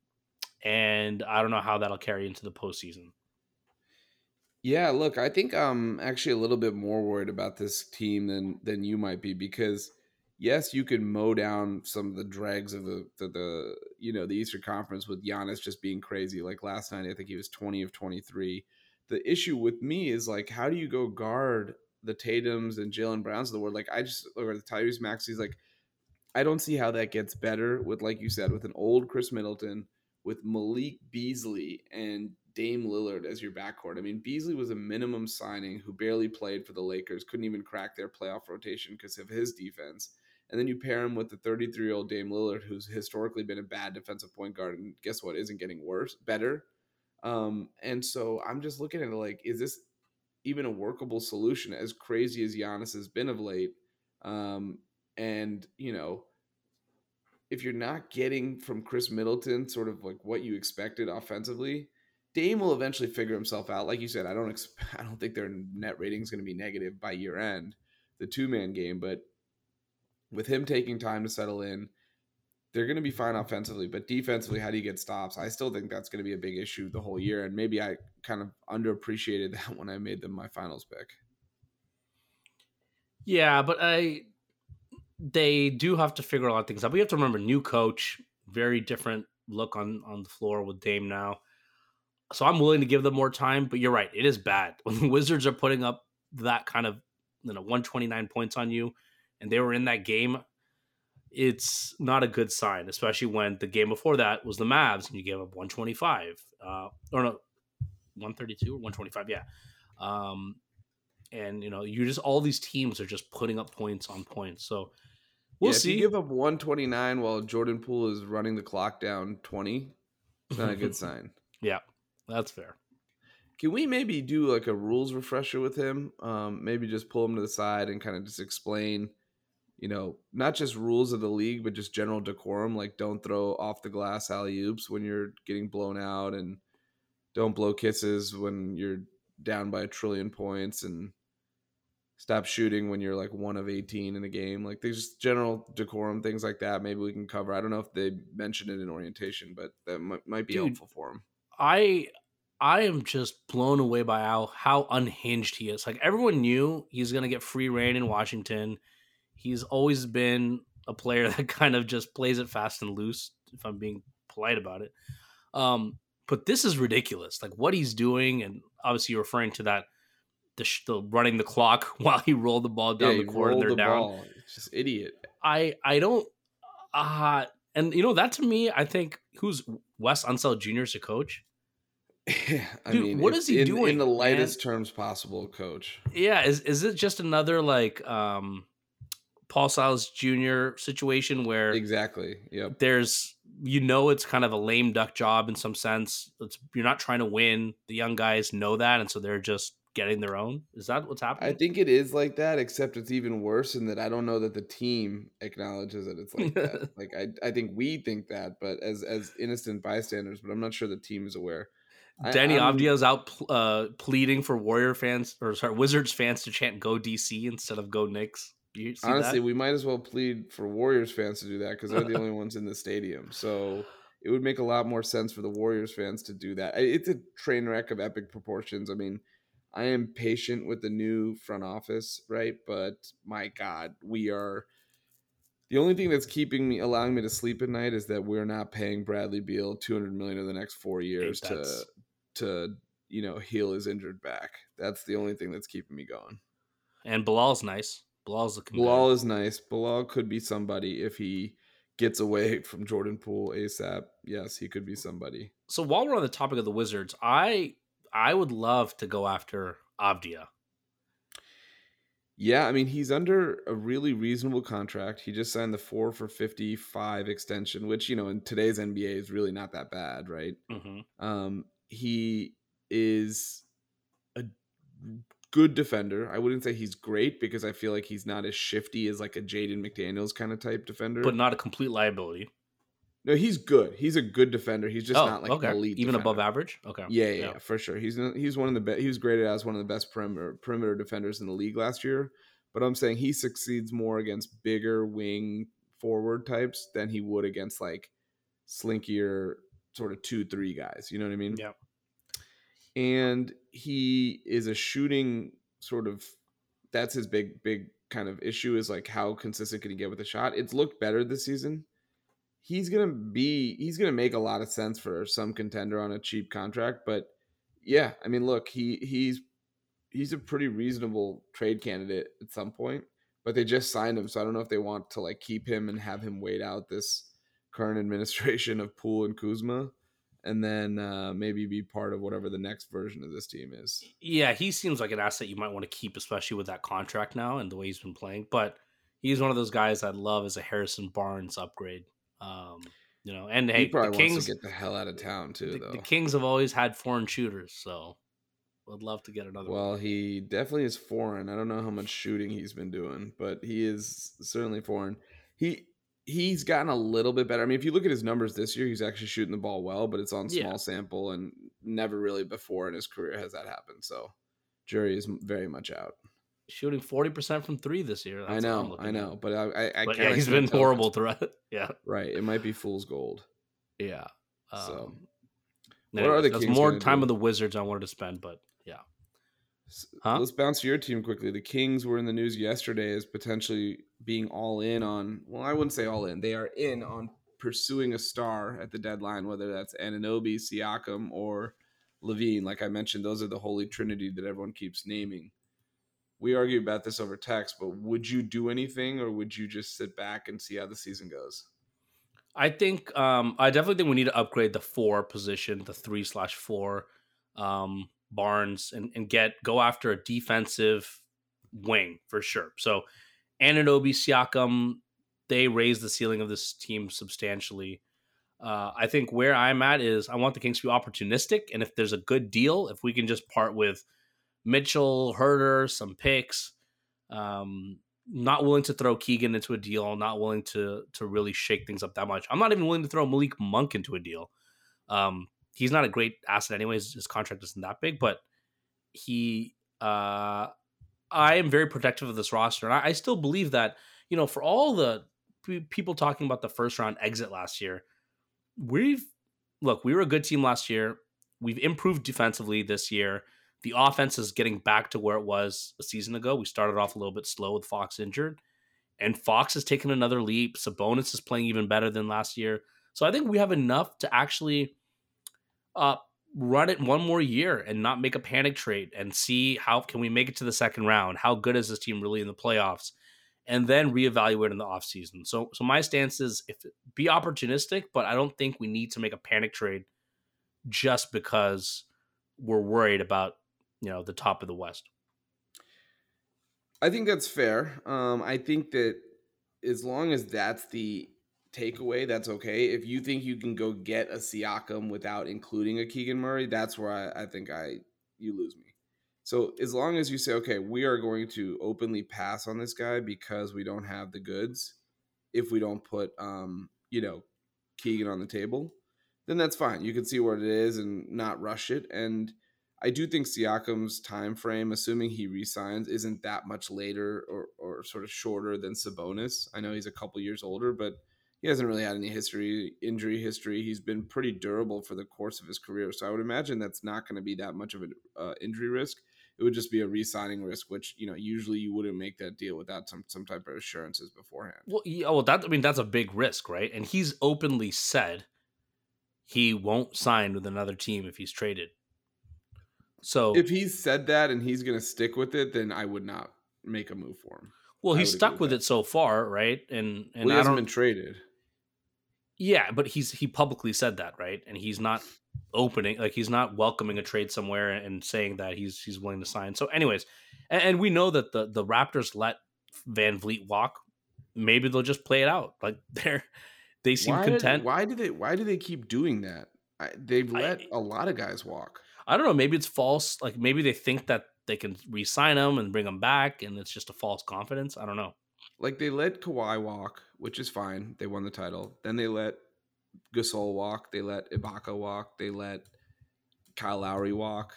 and I don't know how that'll carry into the postseason. Yeah, look, I think I'm actually a little bit more worried about this team than than you might be because yes, you can mow down some of the dregs of the, the, the you know the Eastern Conference with Giannis just being crazy. Like last night, I think he was twenty of twenty three. The issue with me is like, how do you go guard the Tatum's and Jalen Browns of the world? Like I just or the Tyrese Maxey's like, I don't see how that gets better with like you said with an old Khris Middleton, with Malik Beasley and Dame Lillard as your backcourt. I mean, Beasley was a minimum signing who barely played for the Lakers, couldn't even crack their playoff rotation because of his defense and then you pair him with the 33 year old Dame Lillard, who's historically been a bad defensive point guard, and guess what? Isn't getting worse, better. Um, and so I'm just looking at it like, is this even a workable solution? As crazy as Giannis has been of late, um, and you know, if you're not getting from Khris Middleton sort of like what you expected offensively, Dame will eventually figure himself out. Like you said, I don't expect, [LAUGHS] I don't think their net rating is going to be negative by year end, the two man game, but with him taking time to settle in, they're going to be fine offensively, but defensively, how do you get stops? I still think that's going to be a big issue the whole year, and maybe I kind of underappreciated [LAUGHS] that when I made them my finals pick. Yeah, but I they do have to figure a lot of things out. We have to remember new coach, very different look on on the floor with Dame now. So I'm willing to give them more time, but you're right, it is bad [LAUGHS] when the Wizards are putting up that kind of you know 129 points on you and they were in that game, it's not a good sign, especially when the game before that was the Mavs and you gave up 125. Uh, or no, 132 or 125, yeah. Um, and you know, you just all these teams are just putting up points on points. So we'll yeah, see. you give up 129 while Jordan Poole is running the clock down 20. It's not a good [LAUGHS] sign. Yeah, that's fair. Can we maybe do like a rules refresher with him? Um, maybe just pull him to the side and kind of just explain you know, not just rules of the league, but just general decorum. Like, don't throw off the glass alley oops when you're getting blown out, and don't blow kisses when you're down by a trillion points, and stop shooting when you're like one of 18 in a game. Like, there's just general decorum, things like that. Maybe we can cover. I don't know if they mentioned it in orientation, but that might, might be Dude, helpful for them. I I am just blown away by how how unhinged he is. Like everyone knew he's gonna get free reign in Washington. He's always been a player [LAUGHS] that kind of just plays it fast and loose. If I'm being polite about it, um, but this is ridiculous. Like what he's doing, and obviously you're referring to that the, sh- the running the clock [LAUGHS] while he rolled the ball down Yeah, the court and they're the down. ball. It's just idiot. I I don't uh and you know that to me I think who's Wes Unseld Jr. is a coach. [LAUGHS] I Dude, mean, what it's is he in, doing, in the man? lightest terms possible, coach? Yeah, is is it just another like um Paul Silas Jr. situation where Exactly. Yep. there's you know it's kind of a lame duck job in some sense. It's you're not trying to win. The young guys know that, and so they're just getting their own. Is that what's happening? I think it is like that, except it's even worse in that I don't know that the team acknowledges that it's like that. [LAUGHS] like I, I think we think that, but as as innocent bystanders, but I'm not sure the team is aware. Deni I'm- Avdija's out uh, pleading for Warrior fans or sorry Wizards fans to chant "Go DC" instead of "Go Knicks." You see Honestly, that? we might as well plead for Warriors fans to do that because they're the only ones in the stadium. So [LAUGHS] it would make a lot more sense for the Warriors fans to do that. It's a train wreck of epic proportions. I mean, I am patient with the new front office, right? But my God, we are. The only thing that's keeping me, allowing me to sleep at night, is that we're not paying Bradley Beal two hundred million in the next four years to, to you know, heal his injured back. That's the only thing that's keeping me going. and Bilal's nice. Bilal's looking Bilal is nice. Bilal could be somebody if he gets away from Jordan Poole ASAP. Yes, he could be somebody. So while we're on the topic of the Wizards, I I would love to go after Avdija. Yeah, I mean, he's under a really reasonable contract. He just signed the four for 55 extension, which, you know, in today's NBA is really not that bad, right? hmm Um, he is a good defender. I wouldn't say he's great because I feel like he's not as shifty as like a Jaden McDaniels kind of type defender. but not a complete liability. No, he's good. He's a good defender. He's just oh, not like okay, elite, even above average. Okay, Yeah, yeah, yeah, for sure. He's he's one of the best. He was graded as one of the best perimeter perimeter defenders in the league last year. But I'm saying he succeeds more against bigger wing forward types than he would against like slinkier sort of two three guys. You know what I mean? Yeah. And he is a shooting sort of. That's his big big kind of issue is like how consistent can he get with the shot. It's looked better this season he's gonna be he's gonna make a lot of sense for some contender on a cheap contract but yeah i mean look he he's he's a pretty reasonable trade candidate at some point but they just signed him so i don't know if they want to like keep him and have him wait out this current [LAUGHS] administration of Poole and kuzma and then uh, maybe be part of whatever the next version of this team is Yeah, he seems like an asset you might want to keep, especially with that contract now and the way he's been playing. But he's one of those guys I'd love as a Harrison Barnes upgrade. Um, you know, and hey, he the probably Kings, wants to get the hell out of town too the, though the Kings have always had foreign shooters, so would love to get another. one. Well, he definitely is foreign. I don't know how much shooting he's been doing, but he is certainly foreign. He he's gotten a little bit better. I mean, if you look at his numbers this year, he's actually shooting the ball well, but it's on small Yeah. sample and never really before in his career has that happened. So, jury is very much out. Shooting forty percent from three this year. I That's I'm know, I at. know, but I, I, I But yeah, he's been horrible throughout. [LAUGHS] Yeah, Right, it might be fool's gold. yeah. Um, So, what are the That's Kings more time do? of the Wizards I wanted to spend, but yeah. Huh? Let's bounce to your team quickly. The Kings were in the news yesterday as potentially being all in on. Well, I wouldn't say all in. They are in on pursuing a star at the deadline, whether that's Anunoby, Siakam, or LaVine. Like I mentioned, those are the holy trinity that everyone keeps naming. We argue about this over text, but would you do anything, or would you just sit back and see how the season goes? I think um, I definitely think we need to upgrade the four position, the three slash four um, Barnes, and, and get go after a defensive wing for sure. So Anunoby, Siakam, they raise the ceiling of this team substantially. Uh, I think where I'm at is I want the Kings to be opportunistic, and if there's a good deal, if we can just part with Mitchell, Huerter, some picks, um, not willing to throw Keegan into a deal, not willing to to really shake things up that much. I'm not even willing to throw Malik Monk into a deal. Um, he's not a great asset, anyways. His contract isn't that big, but he, uh, I am very protective of this roster, and I, I still believe that you know, for all the pe- people talking about the first round exit last year, we've look, we were a good team last year. we've improved defensively this year. The offense is getting back to where it was a season ago. We started off a little bit slow with Fox injured, and Fox has taken another leap. Sabonis is playing even better than last year. So I think we have enough to actually uh, run it one more year and not make a panic trade and see how can we make it to the second round? How good is this team really in the playoffs? And then reevaluate in the offseason. So so my stance is if be opportunistic, but I don't think we need to make a panic trade just because we're worried about, you know, the top of the West. I think that's fair. Um, I think that as long as that's the takeaway, that's okay. If you think you can go get a Siakam without including a Keegan Murray, that's where I, I think I you lose me. So as long as you say, okay, we are going to openly pass on this guy because we don't have the goods, if we don't put um, you know, Keegan on the table, then that's fine. You can see what it is and not rush it. And I do think Siakam's time frame, assuming he resigns, isn't that much later or, or sort of shorter than Sabonis. I know he's a couple years older, but he hasn't really had any history, injury history. He's been pretty durable for the course of his career. So I would imagine that's not going to be that much of an uh, injury risk. It would just be a re-signing risk, which you know usually you wouldn't make that deal without some some type of assurances beforehand. Well, yeah, well, that I mean that's a big risk, right? And he's openly said he won't sign with another team if he's traded. So if he said that and he's going to stick with it, then I would not make a move for him. Well, he's stuck with, with it so far, right? And and well, he hasn't been traded. Yeah, but he's he publicly said that, right? And he's not opening like he's not welcoming a trade somewhere and saying that he's he's willing to sign. So, anyways, and, and we know that the the Raptors let VanVleet walk. Maybe they'll just play it out. Like [LAUGHS] they're they seem why content. Did, why do they why do they keep doing that? I, they've let I, a lot of guys walk. I don't know. Maybe it's false. Like maybe they think that they can re-sign him and bring him back, and it's just a false confidence. I don't know like they let Kawhi walk, which is fine. They won the title. Then they let Gasol walk. They let Ibaka walk. They let Kyle Lowry walk.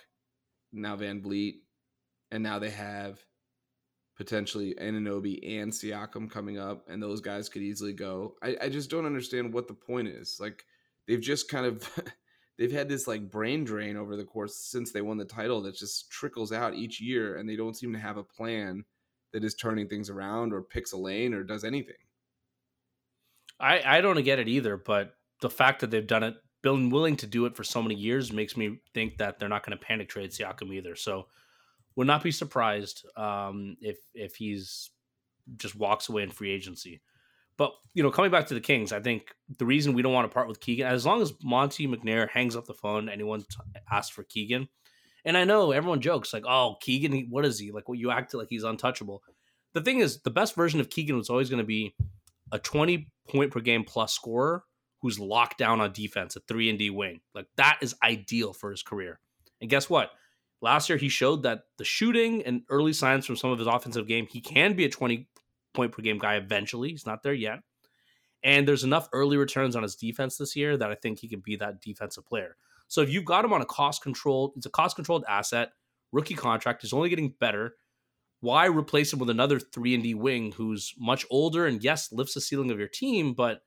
Now VanVleet, and now they have potentially Anunoby and Siakam coming up, and those guys could easily go. I, I just don't understand what the point is. Like they've just kind of [LAUGHS] they've had this like brain drain over the course since they won the title that just trickles out each year, and they don't seem to have a plan that is turning things around or picks a lane or does anything. I I don't get it either, but the fact that they've done it, been willing to do it for so many years, makes me think that they're not going to panic trade Siakam either. So, would not be surprised um, if if he's just walks away in free agency. But you know, coming back to the Kings, I think the reason we don't want to part with Keegan, as long as Monte McNair hangs up the phone, anyone t- asks for Keegan, and I know everyone jokes like, "Oh, Keegan, what is he like? Well, you act like he's untouchable." The thing is, the best version of Keegan was always going to be a twenty point per game plus scorer who's locked down on defense, a three and D wing. Like that is ideal for his career. And guess what? Last year he showed that the shooting and early signs from some of his offensive game, he can be a twenty point per game guy eventually. He's not there yet. And there's enough early returns on his defense this year that I think he can be that defensive player. So if you've got him on a cost controlled, it's a cost controlled asset, rookie contract is only getting better. Why replace him with another three and D wing who's much older and yes lifts the ceiling of your team, but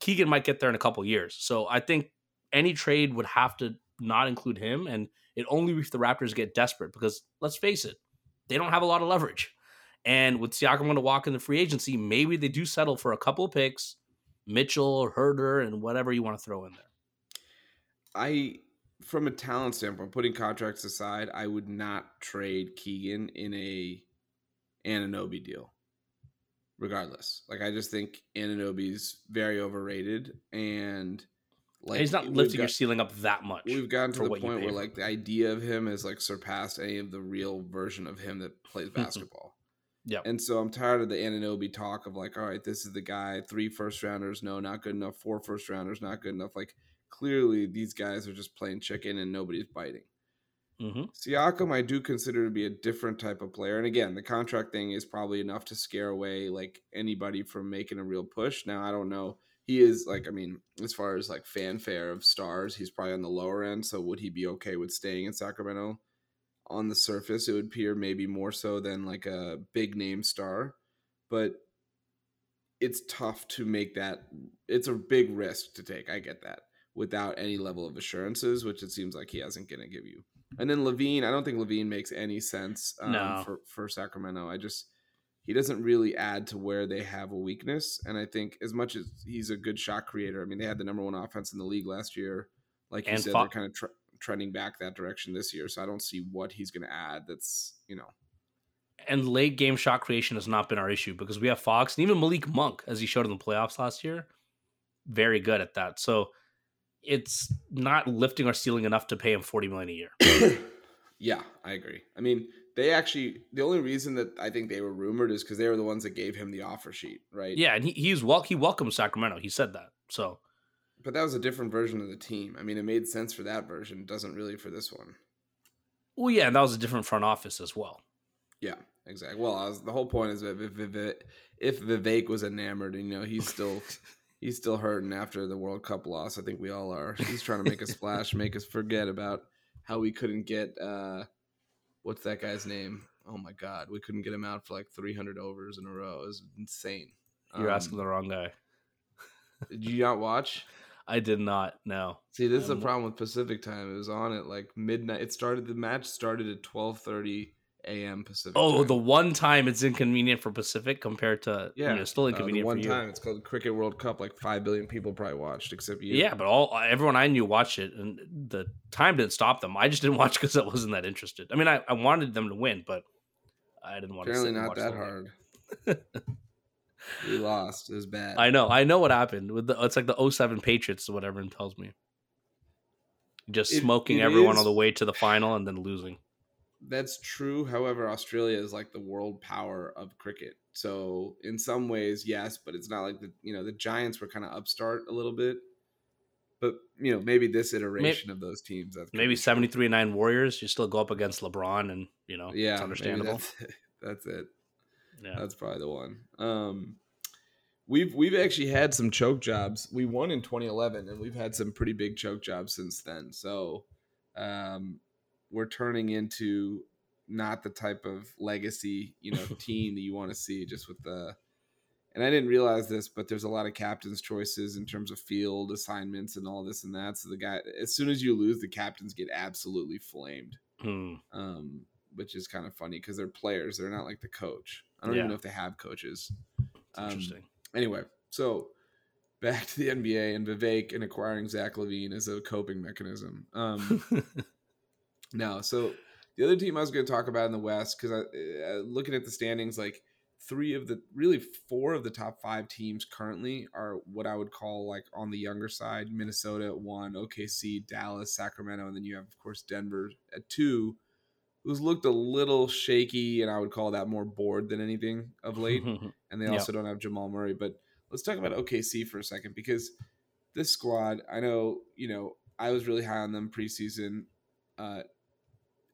Keegan might get there in a couple years. So I think any trade would have to not include him, and it only if the Raptors get desperate because let's face it, they don't have a lot of leverage. And with Siakam going to walk in the free agency, maybe they do settle for a couple of picks, Mitchell or Huerter, and whatever you want to throw in there. I from a talent standpoint, putting contracts aside, I would not trade Keegan in a Anunoby deal. Regardless, like I just think Anunoby's very overrated, and like he's not lifting got, your ceiling up that much. We've gotten to the point where like the idea of him has like surpassed any of the real version of him that plays [LAUGHS] basketball. Yeah, and so I'm tired of the Anunoby talk of like, all right, this is the guy. Three first rounders, no, not good enough. Four first rounders, not good enough. Like clearly these guys are just playing chicken and nobody's biting. Mm-hmm. Siakam, I do consider to be a different type of player. And again, the contract thing is probably enough to scare away like anybody from making a real push. Now, I don't know. He is like, I mean, as far as like fanfare of stars, he's probably on the lower end. So would he be okay with staying in Sacramento? On the surface, it would appear maybe more so than like a big name star. But it's tough to make that. It's a big risk to take. I get that without any level of assurances, which it seems like he hasn't going to give you. And then LaVine I don't think LaVine makes any sense um, No. for for Sacramento. I just he doesn't really add to where they have a weakness. And I think as much as he's a good shot creator, I mean, they had the number one offense in the league last year. Like you And said, Fo- they're kind of tr- trending back that direction this year. So I don't see what he's going to add. That's you know and late game shot creation has not been our issue because we have Fox and even Malik Monk, as he showed in the playoffs last year, very good at that. So it's not lifting our ceiling enough to pay him forty million a year. [COUGHS] yeah, I agree. I mean, they actually the only reason that I think they were rumored is because they were the ones that gave him the offer sheet, right? Yeah, and he, he's wel- he welcomes Sacramento. He said that. So But that was a different version of the team. I mean, it made sense for that version. It doesn't really for this one. well, yeah, and that was a different front office as well. Yeah, exactly. Well, I was, the whole point is if, if, if Vivek was enamored, you know, he's still [LAUGHS] he's still hurting after the World Cup loss. I think we all are. He's trying to make a splash, [LAUGHS] make us forget about how we couldn't get uh what's that guy's name? Oh my god, we couldn't get him out for like 300 overs in a row. It was insane. You're Um, asking the wrong guy. Did you not watch? [LAUGHS] I did not know. See, this is the Um, problem with Pacific time. It was on at like midnight. It started. The match started at 12:30 a.m. Pacific. Oh, time. the one time it's inconvenient for Pacific compared to Yeah, mean, it's still uh, inconvenient one for you. time it's called Cricket World Cup. Like five billion people probably watched, except you. Yeah, but all everyone I knew watched it, and the time didn't stop them. I just didn't [LAUGHS] watch because I wasn't that interested. I mean, I, I wanted them to win, but I didn't want apparently to. not watch that hard. [LAUGHS] we lost. It was bad. I know, I know what happened with the. It's like the 07 Patriots, or whatever it tells me. Just It- smoking it everyone is- on the way to the final and then losing. That's true. However, Australia is like the world power of cricket. So in some ways, yes, but it's not like the you know the Giants were kind of upstart a little bit. But you know maybe this iteration of those teams that's Maybe 73 and 9 Warriors, you still go up against LeBron, and you know, yeah, it's understandable. That's it. [LAUGHS] That's it. Yeah. That's probably the one. Um, we've we've actually had some choke jobs. We won in 2011, and we've had some pretty big choke jobs since then. So, um, we're turning into not the type of legacy you know [LAUGHS] team that you want to see. Just with the, and I didn't realize this, but there's a lot of captains' choices in terms of field assignments and all this and that. So the guy, as soon as you lose, the captains get absolutely flamed Hmm. um, which is kind of funny because they're players. They're not like the coach. I don't Yeah. even know if they have coaches. Um, interesting. Anyway, so back to the NBA and Vivek and acquiring Zach LaVine as a coping mechanism. Um, [LAUGHS] no, so the other team I was going to talk about in the West because I uh, looking at the standings, like three of the really four of the top five teams currently are what I would call like on the younger side. Minnesota at one, OKC, Dallas, Sacramento, and then you have of course Denver at two, who's looked a little shaky, and I would call that more bored than anything of late [LAUGHS] and they Yeah. also don't have Jamal Murray. But let's talk about OKC for a second because this squad, I know, you know, I was really high on them preseason. Uh,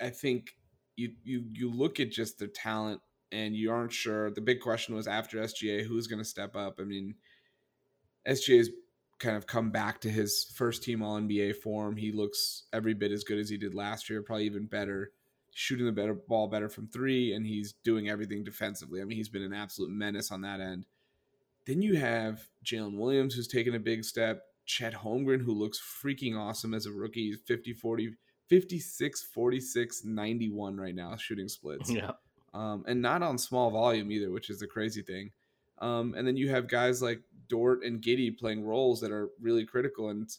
I think you you you look at just their talent and you aren't sure. The big question was after SGA, who's going to step up? I mean, SGA's kind of come back to his first team All NBA form. He looks every bit as good as he did last year, probably even better shooting the better ball better from three, and he's doing everything defensively. I mean, he's been an absolute menace on that end. Then you have Jalen Williams, who's taken a big step. Chet Holmgren, who looks freaking awesome as a rookie. He's 50, 40, 56, 46, 91 right now, shooting splits. yeah. Um, and not on small volume either, which is the crazy thing. Um, and then you have guys like Dort and Giddey playing roles that are really critical. And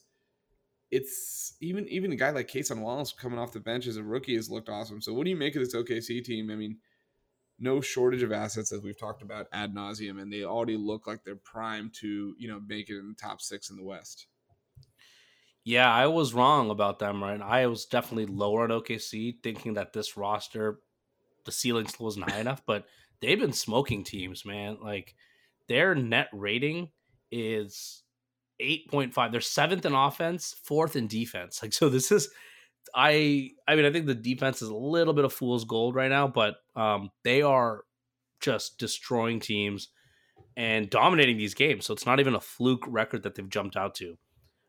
it's even even a guy like Cason Wallace coming off the bench as a rookie has looked awesome. So what do you make of this OKC team? I mean, no shortage of assets as we've talked about ad nauseum, and they already look like they're primed to you know make it in the top six in the West. Yeah, I was wrong about them, right? I was definitely lower on OKC, thinking that this roster, the ceiling still wasn't high enough, but they've been smoking teams, man. Like their net rating is 8.5. They're seventh in offense, fourth in defense. Like, so this is, I, I mean, I think the defense is a little bit of fool's gold right now, but um, they are just destroying teams and dominating these games. So it's not even a fluke record that they've jumped out to.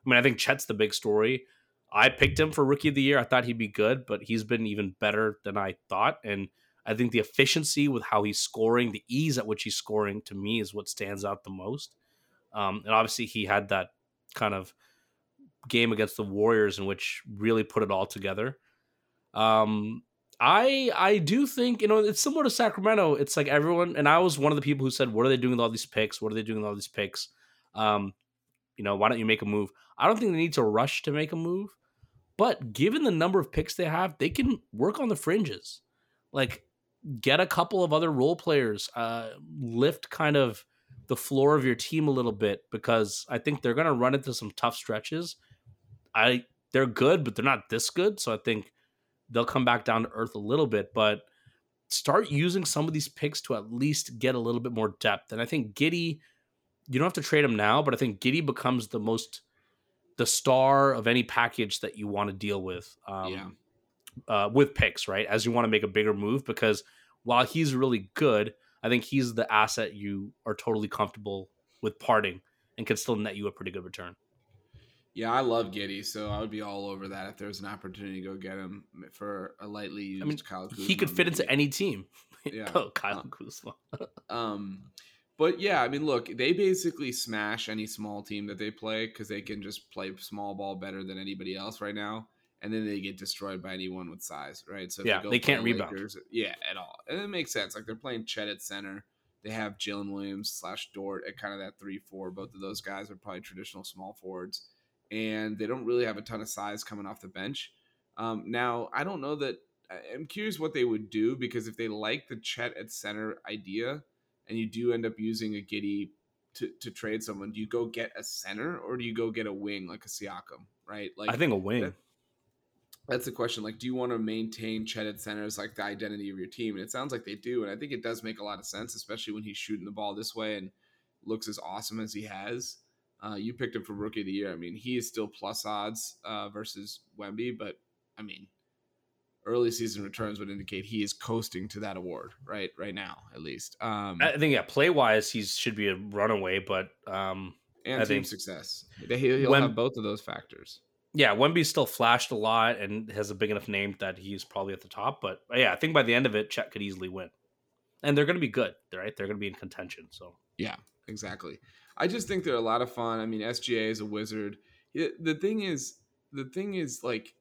I mean, I think Chet's the big story. I picked him for rookie of the year. I thought he'd be good, but he's been even better than I thought. And I think the efficiency with how he's scoring, the ease at which he's scoring, to me is what stands out the most. Um, and obviously, he had that kind of game against the Warriors in which really put it all together. Um, I I do think you know it's similar to Sacramento. It's like everyone, and I was one of the people who said, "What are they doing with all these picks? What are they doing with all these picks?" Um, you know, why don't you make a move? I don't think they need to rush to make a move, but given the number of picks they have, they can work on the fringes. Like, get a couple of other role players, uh, lift kind of the floor of your team a little bit because I think they're going to run into some tough stretches. I they're good, but they're not this good, so I think they'll come back down to earth a little bit, but start using some of these picks to at least get a little bit more depth. And I think Giddey you don't have to trade him now, but I think Giddey becomes the most the star of any package that you want to deal with. Um, yeah. Uh, with picks, right? As you want to make a bigger move, because while he's really good, I think he's the asset you are totally comfortable with parting and can still net you a pretty good return. Yeah, I love Giddey, so I would be all over that if there's an opportunity to go get him for a lightly used I mean, Kyle Kuzma. He could fit maybe. into any team. [LAUGHS] Yeah. oh, Kyle um, Kuzma. [LAUGHS] um, but yeah, I mean, look, they basically smash any small team that they play because they can just play small ball better than anybody else right now, and then they get destroyed by anyone with size, right? So yeah, they, they can't rebound. Lakers, yeah, at all, and it makes sense. Like they're playing Chet at center. They have Jalen Williams slash Dort at kind of that three four. Both of those guys are probably traditional small forwards and they don't really have a ton of size coming off the bench. Um, now, I don't know that. I'm curious what they would do because if they like the Chet at center idea, and you do end up using a Giddey to, to trade someone, do you go get a center or do you go get a wing like a Siakam? Right? Like I think a wing. That, that's the question. Like, do you want to maintain Chet at center as like the identity of your team? And it sounds like they do, and I think it does make a lot of sense, especially when he's shooting the ball this way and looks as awesome as he has. Uh, you picked him for rookie of the year. I mean, he is still plus odds uh, versus Wemby, but I mean, early season returns would indicate he is coasting to that award right right now, at least. Um, I think yeah, play wise, he should be a runaway, but um, and I team think success, he'll Wem- have both of those factors. Yeah, Wemby still flashed a lot and has a big enough name that he's probably at the top. But uh, yeah, I think by the end of it, Chet could easily win, and they're going to be good, right? They're going to be in contention. So yeah, exactly. I just think they're a lot of fun. I mean, SGA is a wizard. The thing is, the thing is like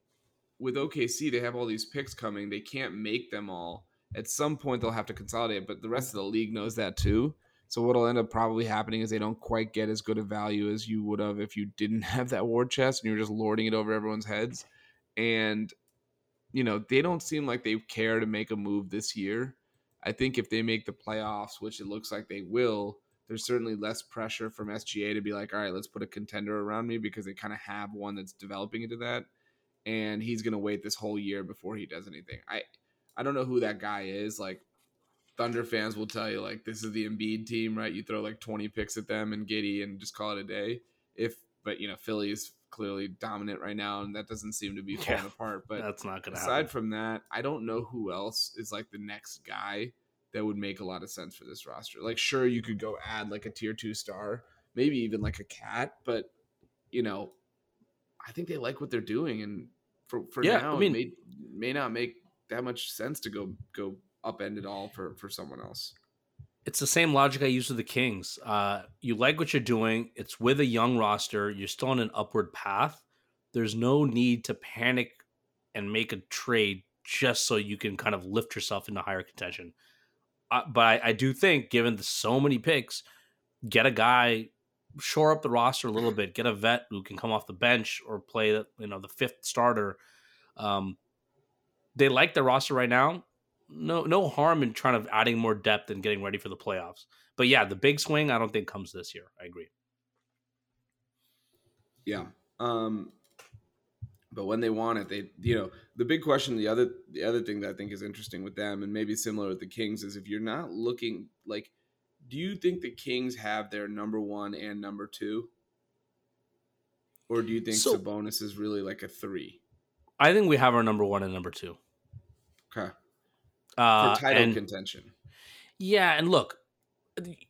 with OKC, they have all these picks coming. They can't make them all. At some point, they'll have to consolidate, but the rest of the league knows that too. So what'll end up probably happening is they don't quite get as good a value as you would have if you didn't [LAUGHS] have that war chest and you were just lording it over everyone's heads. And you know, they don't seem like they care to make a move this year. I think if they make the playoffs, which it looks like they will, there's certainly less pressure from SGA to be like, all right, let's put a contender around me because they kind of have one that's developing into that. And he's gonna wait this whole year before he does anything. I I don't know who that guy is. Like Thunder fans will tell you, like, this is the Embiid team, right? You throw like 20 picks at them and Giddey and just call it a day. If but you know, Philly is clearly dominant right now, and that doesn't seem to be falling yeah, apart. But that's not gonna aside happen. from that, I don't know who else is like the next guy that would make a lot of sense for this roster. Like, sure, you could go add like a tier two star, maybe even like a cat, but you know, I think they like what they're doing, and for for yeah, now, I mean, it may, may not make that much sense to go go upend it all for for someone else. It's the same logic I use with the Kings. Uh, you like what you're doing. It's with a young roster. You're still on an upward path. There's no need to panic and make a trade just so you can kind of lift yourself into higher contention but I, I, do think, given the, so many picks, get a guy, shore up the roster a little bit, get a vet who can come off the bench or play, you know, the fifth starter. Um, they like the roster right now. No, no harm in trying to adding more depth and getting ready for the playoffs. But yeah, the big swing I don't think comes this year. I agree. Yeah. Um, but when they want it, they you know the big question. The other the other thing that I think is interesting with them, and maybe similar with the Kings, is if you're not looking like, do you think the Kings have their number one and number two, or do you think so, Sabonis is really like a three? I think we have our number one and number two. Okay. Uh, For title and, contention. Yeah, and look,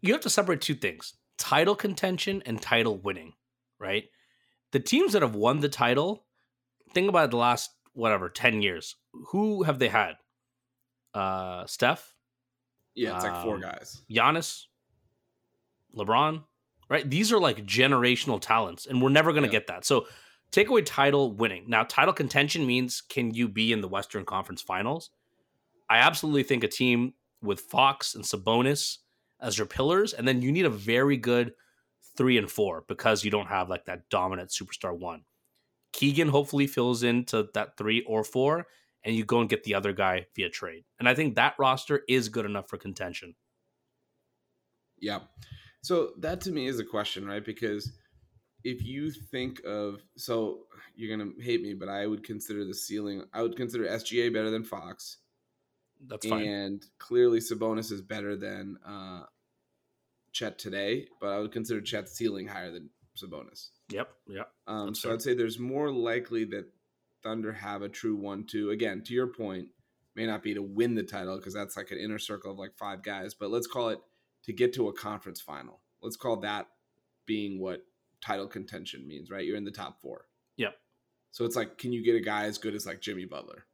you have to separate two things: title contention and title winning. Right. The teams that have won the title think about the last whatever 10 years. Who have they had? Uh Steph? Yeah, it's um, like four um, guys. Giannis, LeBron, right? These are like generational talents, and we're never going to yeah. get that. So take away title winning. Now, title contention means can you be in the Western Conference Finals? I absolutely think a team with Fox and Sabonis as your pillars, and then you need a very good three and four because you don't have like that dominant superstar one. Keegan hopefully fills into that three or four, and you go and get the other guy via trade. And I think that roster is good enough for contention. Yeah. So that to me is a question, right? Because if you think of so you're gonna hate me, but I would consider the ceiling. I would consider SGA better than Fox. That's fine. And clearly Sabonis is better than uh, Chet today, but I would consider Chet's ceiling higher than Sabonis. Yep. Yep. Um, so fair. I'd say there's more likely that Thunder have a true one-two. Again, to your point, may not be to win the title because that's like an inner circle of like five guys, but let's call it to get to a conference final. Let's call that being what title contention means, right? You're in the top four. Yep. So it's like, can you get a guy as good as like Jimmy Butler,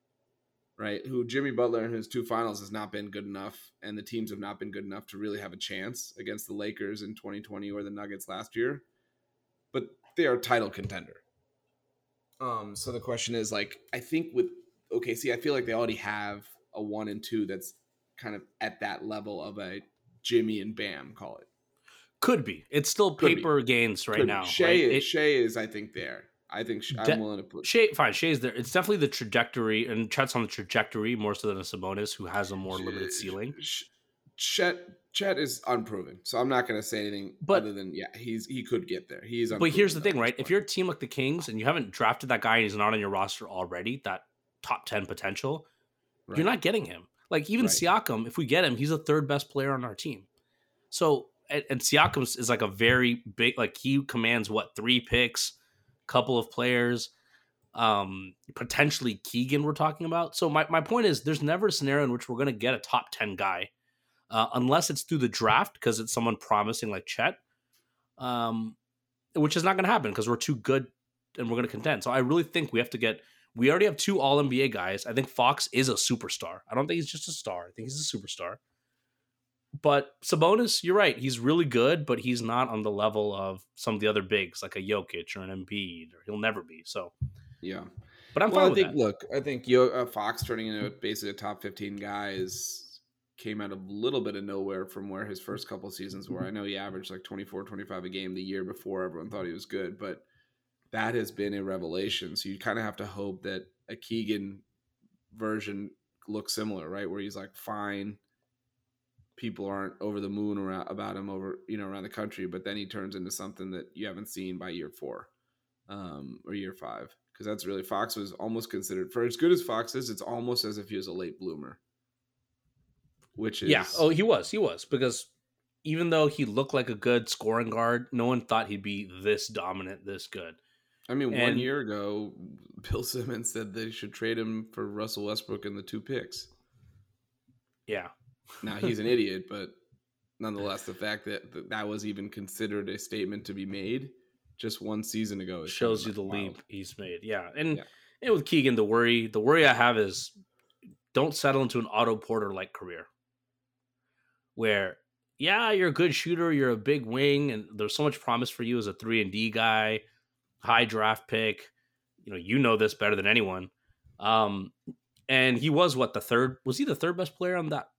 right? Who Jimmy Butler in his two finals has not been good enough, and the teams have not been good enough to really have a chance against the Lakers in 2020 or the Nuggets last year. But they are a title contender. Um, so the question is like, I think with OKC, I feel like they already have a one and two that's kind of at that level of a Jimmy and Bam, call it. Could be. It's still paper gains right Could now. Shai, right? It, Shai is, I think, there. I think I'm de- willing to put Shai. Fine, Shai's there. It's definitely the trajectory, and Chet's on the trajectory more so than a Sabonis, who has a more limited ceiling. Chet Chet is unproven, so I'm not going to say anything but, other than yeah, he's he could get there. He's but here's the thing, right? If you're a team like the Kings and you haven't drafted that guy and he's not on your roster already, that top ten potential, right. you're not getting him. Like even right. Siakam, if we get him, he's the third best player on our team. So and, and Siakam is like a very big, like he commands what three picks, couple of players, um, potentially Keegan. We're talking about. So my my point is, there's never a scenario in which we're going to get a top ten guy, uh, unless it's through the draft because it's someone promising like Chet, um, which is not going to happen because we're too good and we're going to contend. So I really think we have to get. We already have two All NBA guys. I think Fox is a superstar. I don't think he's just a star. I think he's a superstar. But Sabonis, you're right. He's really good, but he's not on the level of some of the other bigs like a Jokic or an Embiid, or he'll never be. So, yeah. But I'm well, I think. That. Look, I think Yo- uh, Fox turning into basically a top 15 guy is came out of a little bit of nowhere from where his first couple seasons were. I know he averaged like 24, 25 a game the year before everyone thought he was good, but that has been a revelation. So you kind of have to hope that a Keegan version looks similar, right? Where he's like fine people aren't over the moon around, about him over you know around the country but then he turns into something that you haven't seen by year four um, or year five because that's really fox was almost considered for as good as fox is it's almost as if he was a late bloomer. Which is yeah oh he was he was because even though he looked like a good scoring guard no one thought he'd be this dominant this good. I mean, and, one year ago, Bill Simmons said they should trade him for Russell Westbrook and the two picks. Yeah, now he's an idiot, but nonetheless, the fact that that was even considered a statement to be made just one season ago shows you the wild. leap he's made. Yeah, and, yeah. and with Keegan, the worry the worry I have is don't settle into an Otto Porter like career where yeah, you're a good shooter, you're a big wing, and there's so much promise for you as a three and D guy, high draft pick. You know, you know this better than anyone. Um, and he was what the third was he the third best player on that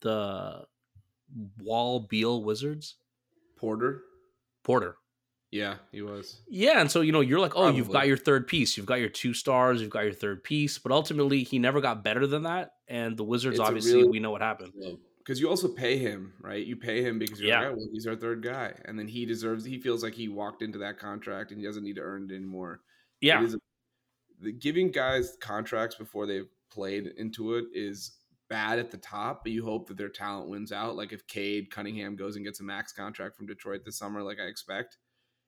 the Wall Beal Wizards? Porter. Porter. Yeah, he was. Yeah, and so you know you're like, oh, Probably. you've got your third piece, you've got your two stars, you've got your third piece, but ultimately he never got better than that. And the Wizards, it's obviously, really, we know what happened. Because you also pay him, right? You pay him because you're yeah. like, oh, well, he's our third guy, and then he deserves. He feels like he walked into that contract and he doesn't need to earn it anymore. Yeah, it the, giving guys contracts before they've played into it is bad at the top, but you hope that their talent wins out. Like if Cade Cunningham goes and gets a max contract from Detroit this summer, like I expect,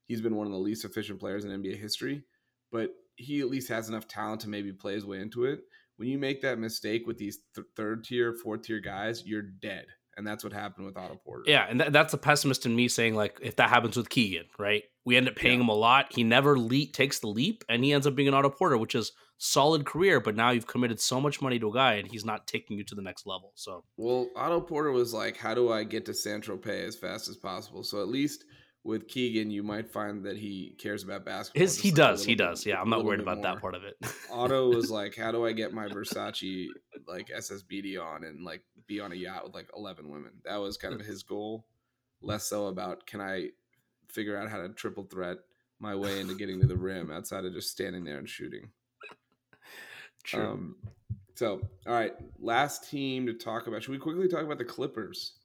he's been one of the least efficient players in NBA history, but he at least has enough talent to maybe play his way into it. When you make that mistake with these th- third tier, fourth tier guys, you're dead. And that's what happened with Otto Porter. Yeah, and th- that's the pessimist in me saying like if that happens with Keegan, right? We end up paying yeah. him a lot. He never le- takes the leap, and he ends up being an Otto Porter, which is solid career, but now you've committed so much money to a guy and he's not taking you to the next level. So well, Otto Porter was like, "How do I get to San Tropez as fast as possible?" So at least with Keegan, you might find that he cares about basketball. His he like does, he does. Yeah, I'm not worried about more. that part of it. Otto was [LAUGHS] like, "How do I get my Versace like SSBD on and like be on a yacht with like 11 women?" That was kind of his goal. Less so about can I figure out how to triple threat my way into getting to the rim [LAUGHS] outside of just standing there and shooting. True. Um, so, all right, last team to talk about. Should we quickly talk about the Clippers?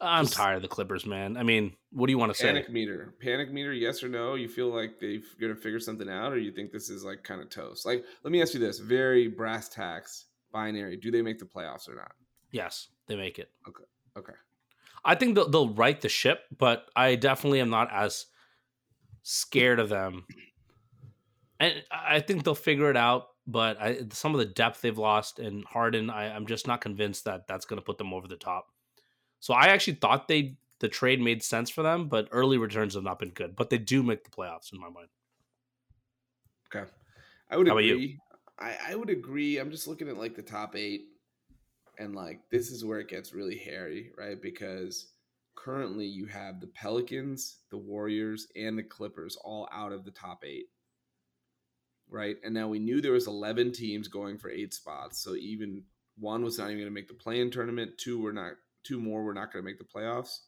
I'm Just tired of the Clippers, man. I mean, what do you want to say? Panic meter, panic meter. Yes or no? You feel like they're going to figure something out, or you think this is like kind of toast? Like, let me ask you this: very brass tacks, binary. Do they make the playoffs or not? Yes, they make it. Okay. Okay. I think they'll, they'll right the ship, but I definitely am not as scared of them. And I think they'll figure it out. But I, some of the depth they've lost in Harden, I, I'm just not convinced that that's going to put them over the top. So I actually thought they the trade made sense for them, but early returns have not been good. But they do make the playoffs in my mind. Okay, I would How agree. I, I would agree. I'm just looking at like the top eight, and like this is where it gets really hairy, right? Because currently you have the Pelicans, the Warriors, and the Clippers all out of the top eight. Right. And now we knew there was 11 teams going for eight spots. So even one was not even going to make the play-in tournament. Two were not two more, we're not going to make the playoffs.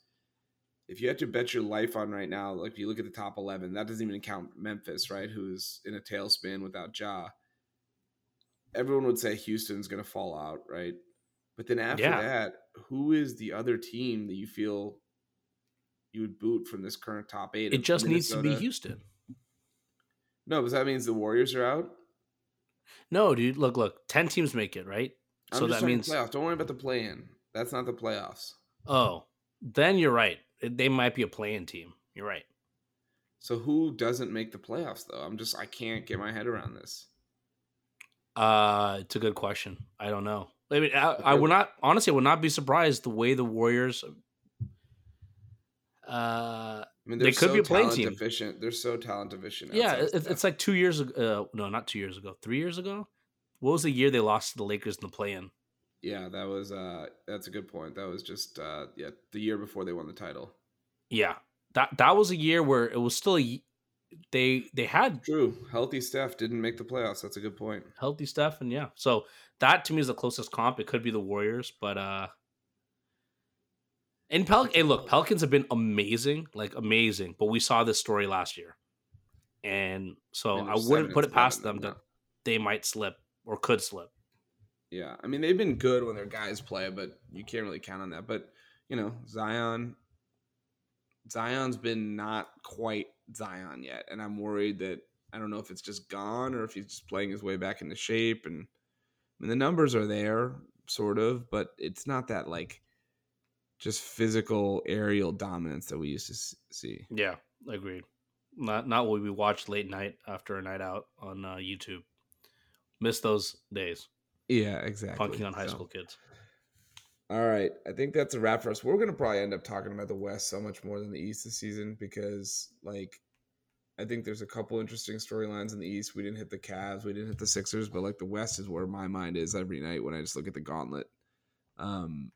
If you had to bet your life on right now, like if you look at the top 11, that doesn't even count Memphis, right? Who's in a tailspin without Ja. Everyone would say Houston's going to fall out, right? But then after yeah. that, who is the other team that you feel you would boot from this current top eight? It just Minnesota? needs to be Houston. No, because that means the Warriors are out. No, dude. Look, look. Ten teams make it, right? I'm so that means playoffs. Don't worry about the play-in. That's not the playoffs. Oh, then you're right. They might be a play-in team. You're right. So who doesn't make the playoffs though? I'm just I can't get my head around this. Uh, it's a good question. I don't know. I mean, I, I would not honestly. I would not be surprised the way the Warriors. Uh, I mean, they could so be a play-in team. Efficient. They're so talent efficient. Yeah, it's, it's like two years ago. Uh, no, not two years ago. Three years ago. What was the year they lost to the Lakers in the play-in? Yeah, that was uh that's a good point. That was just uh yeah, the year before they won the title. Yeah. That that was a year where it was still a they they had true healthy Steph didn't make the playoffs. That's a good point. Healthy Steph and yeah. So that to me is the closest comp. It could be the Warriors, but uh and Pelican hey look, Pelicans have been amazing, like amazing, but we saw this story last year. And so mean, I wouldn't put it past them that they might slip or could slip. Yeah, I mean they've been good when their guys play, but you can't really count on that. But you know, Zion, Zion's been not quite Zion yet, and I'm worried that I don't know if it's just gone or if he's just playing his way back into shape. And I mean the numbers are there, sort of, but it's not that like just physical aerial dominance that we used to see. Yeah, agreed. Not not what we watched late night after a night out on uh, YouTube. Miss those days. Yeah, exactly. Funking on high so. school kids. All right. I think that's a wrap for us. We're going to probably end up talking about the West so much more than the East this season because, like, I think there's a couple interesting storylines in the East. We didn't hit the Cavs, we didn't hit the Sixers, but like the West is where my mind is every night when I just look at the gauntlet. Um,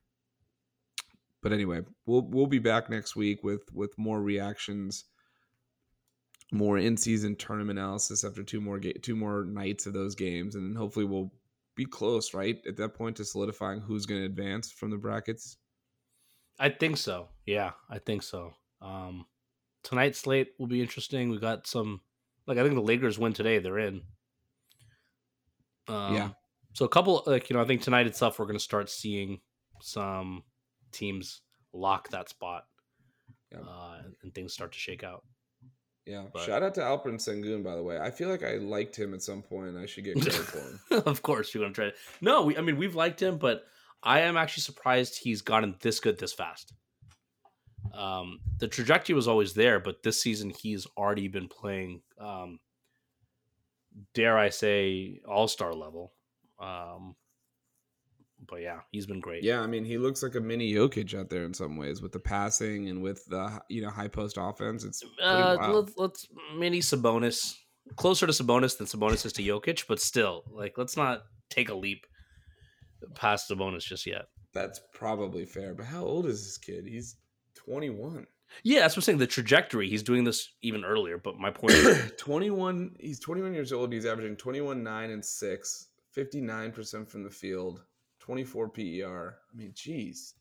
but anyway, we'll we'll be back next week with with more reactions, more in season tournament analysis after two more ga- two more nights of those games, and hopefully we'll be close, right? At that point to solidifying who's going to advance from the brackets. I think so. Yeah, I think so. Um, tonight's slate will be interesting. We got some, like I think the Lakers win today. They're in. Um, yeah. So a couple, like you know, I think tonight itself we're going to start seeing some teams lock that spot, yeah. uh, and things start to shake out. Yeah. But, Shout out to Alperen Sengun, by the way. I feel like I liked him at some point. I should get credit for him. [LAUGHS] of course, you're gonna try. To... No, we, I mean we've liked him, but I am actually surprised he's gotten this good this fast. Um, the trajectory was always there, but this season he's already been playing. Um, dare I say, all star level. Um, but yeah, he's been great. Yeah, I mean, he looks like a mini Jokic out there in some ways with the passing and with the you know high post offense. It's uh, let's, let's mini Sabonis closer to Sabonis than Sabonis is to Jokic, but still, like, let's not take a leap past Sabonis just yet. That's probably fair. But how old is this kid? He's twenty one. Yeah, that's what I'm saying. The trajectory. He's doing this even earlier. But my point is [COUGHS] 21. He's 21 years old. He's averaging 21, 9, and 6, 59% from the field, 24 PER. I mean, geez.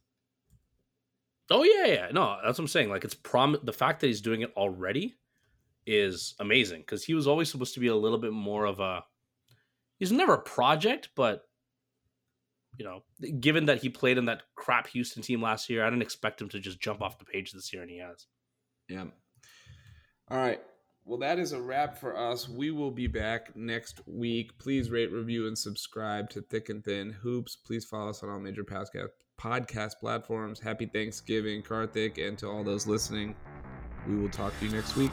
Oh yeah, yeah. No, that's what I'm saying. Like it's prom the fact that he's doing it already is amazing because he was always supposed to be a little bit more of a he's never a project, but you know, given that he played in that crap Houston team last year, I didn't expect him to just jump off the page this year, and he has. Yeah. All right. Well, that is a wrap for us. We will be back next week. Please rate, review, and subscribe to Thik and Thin Hoops. Please follow us on all major podcast platforms. Happy Thanksgiving, Karthik, and to all those listening. We will talk to you next week.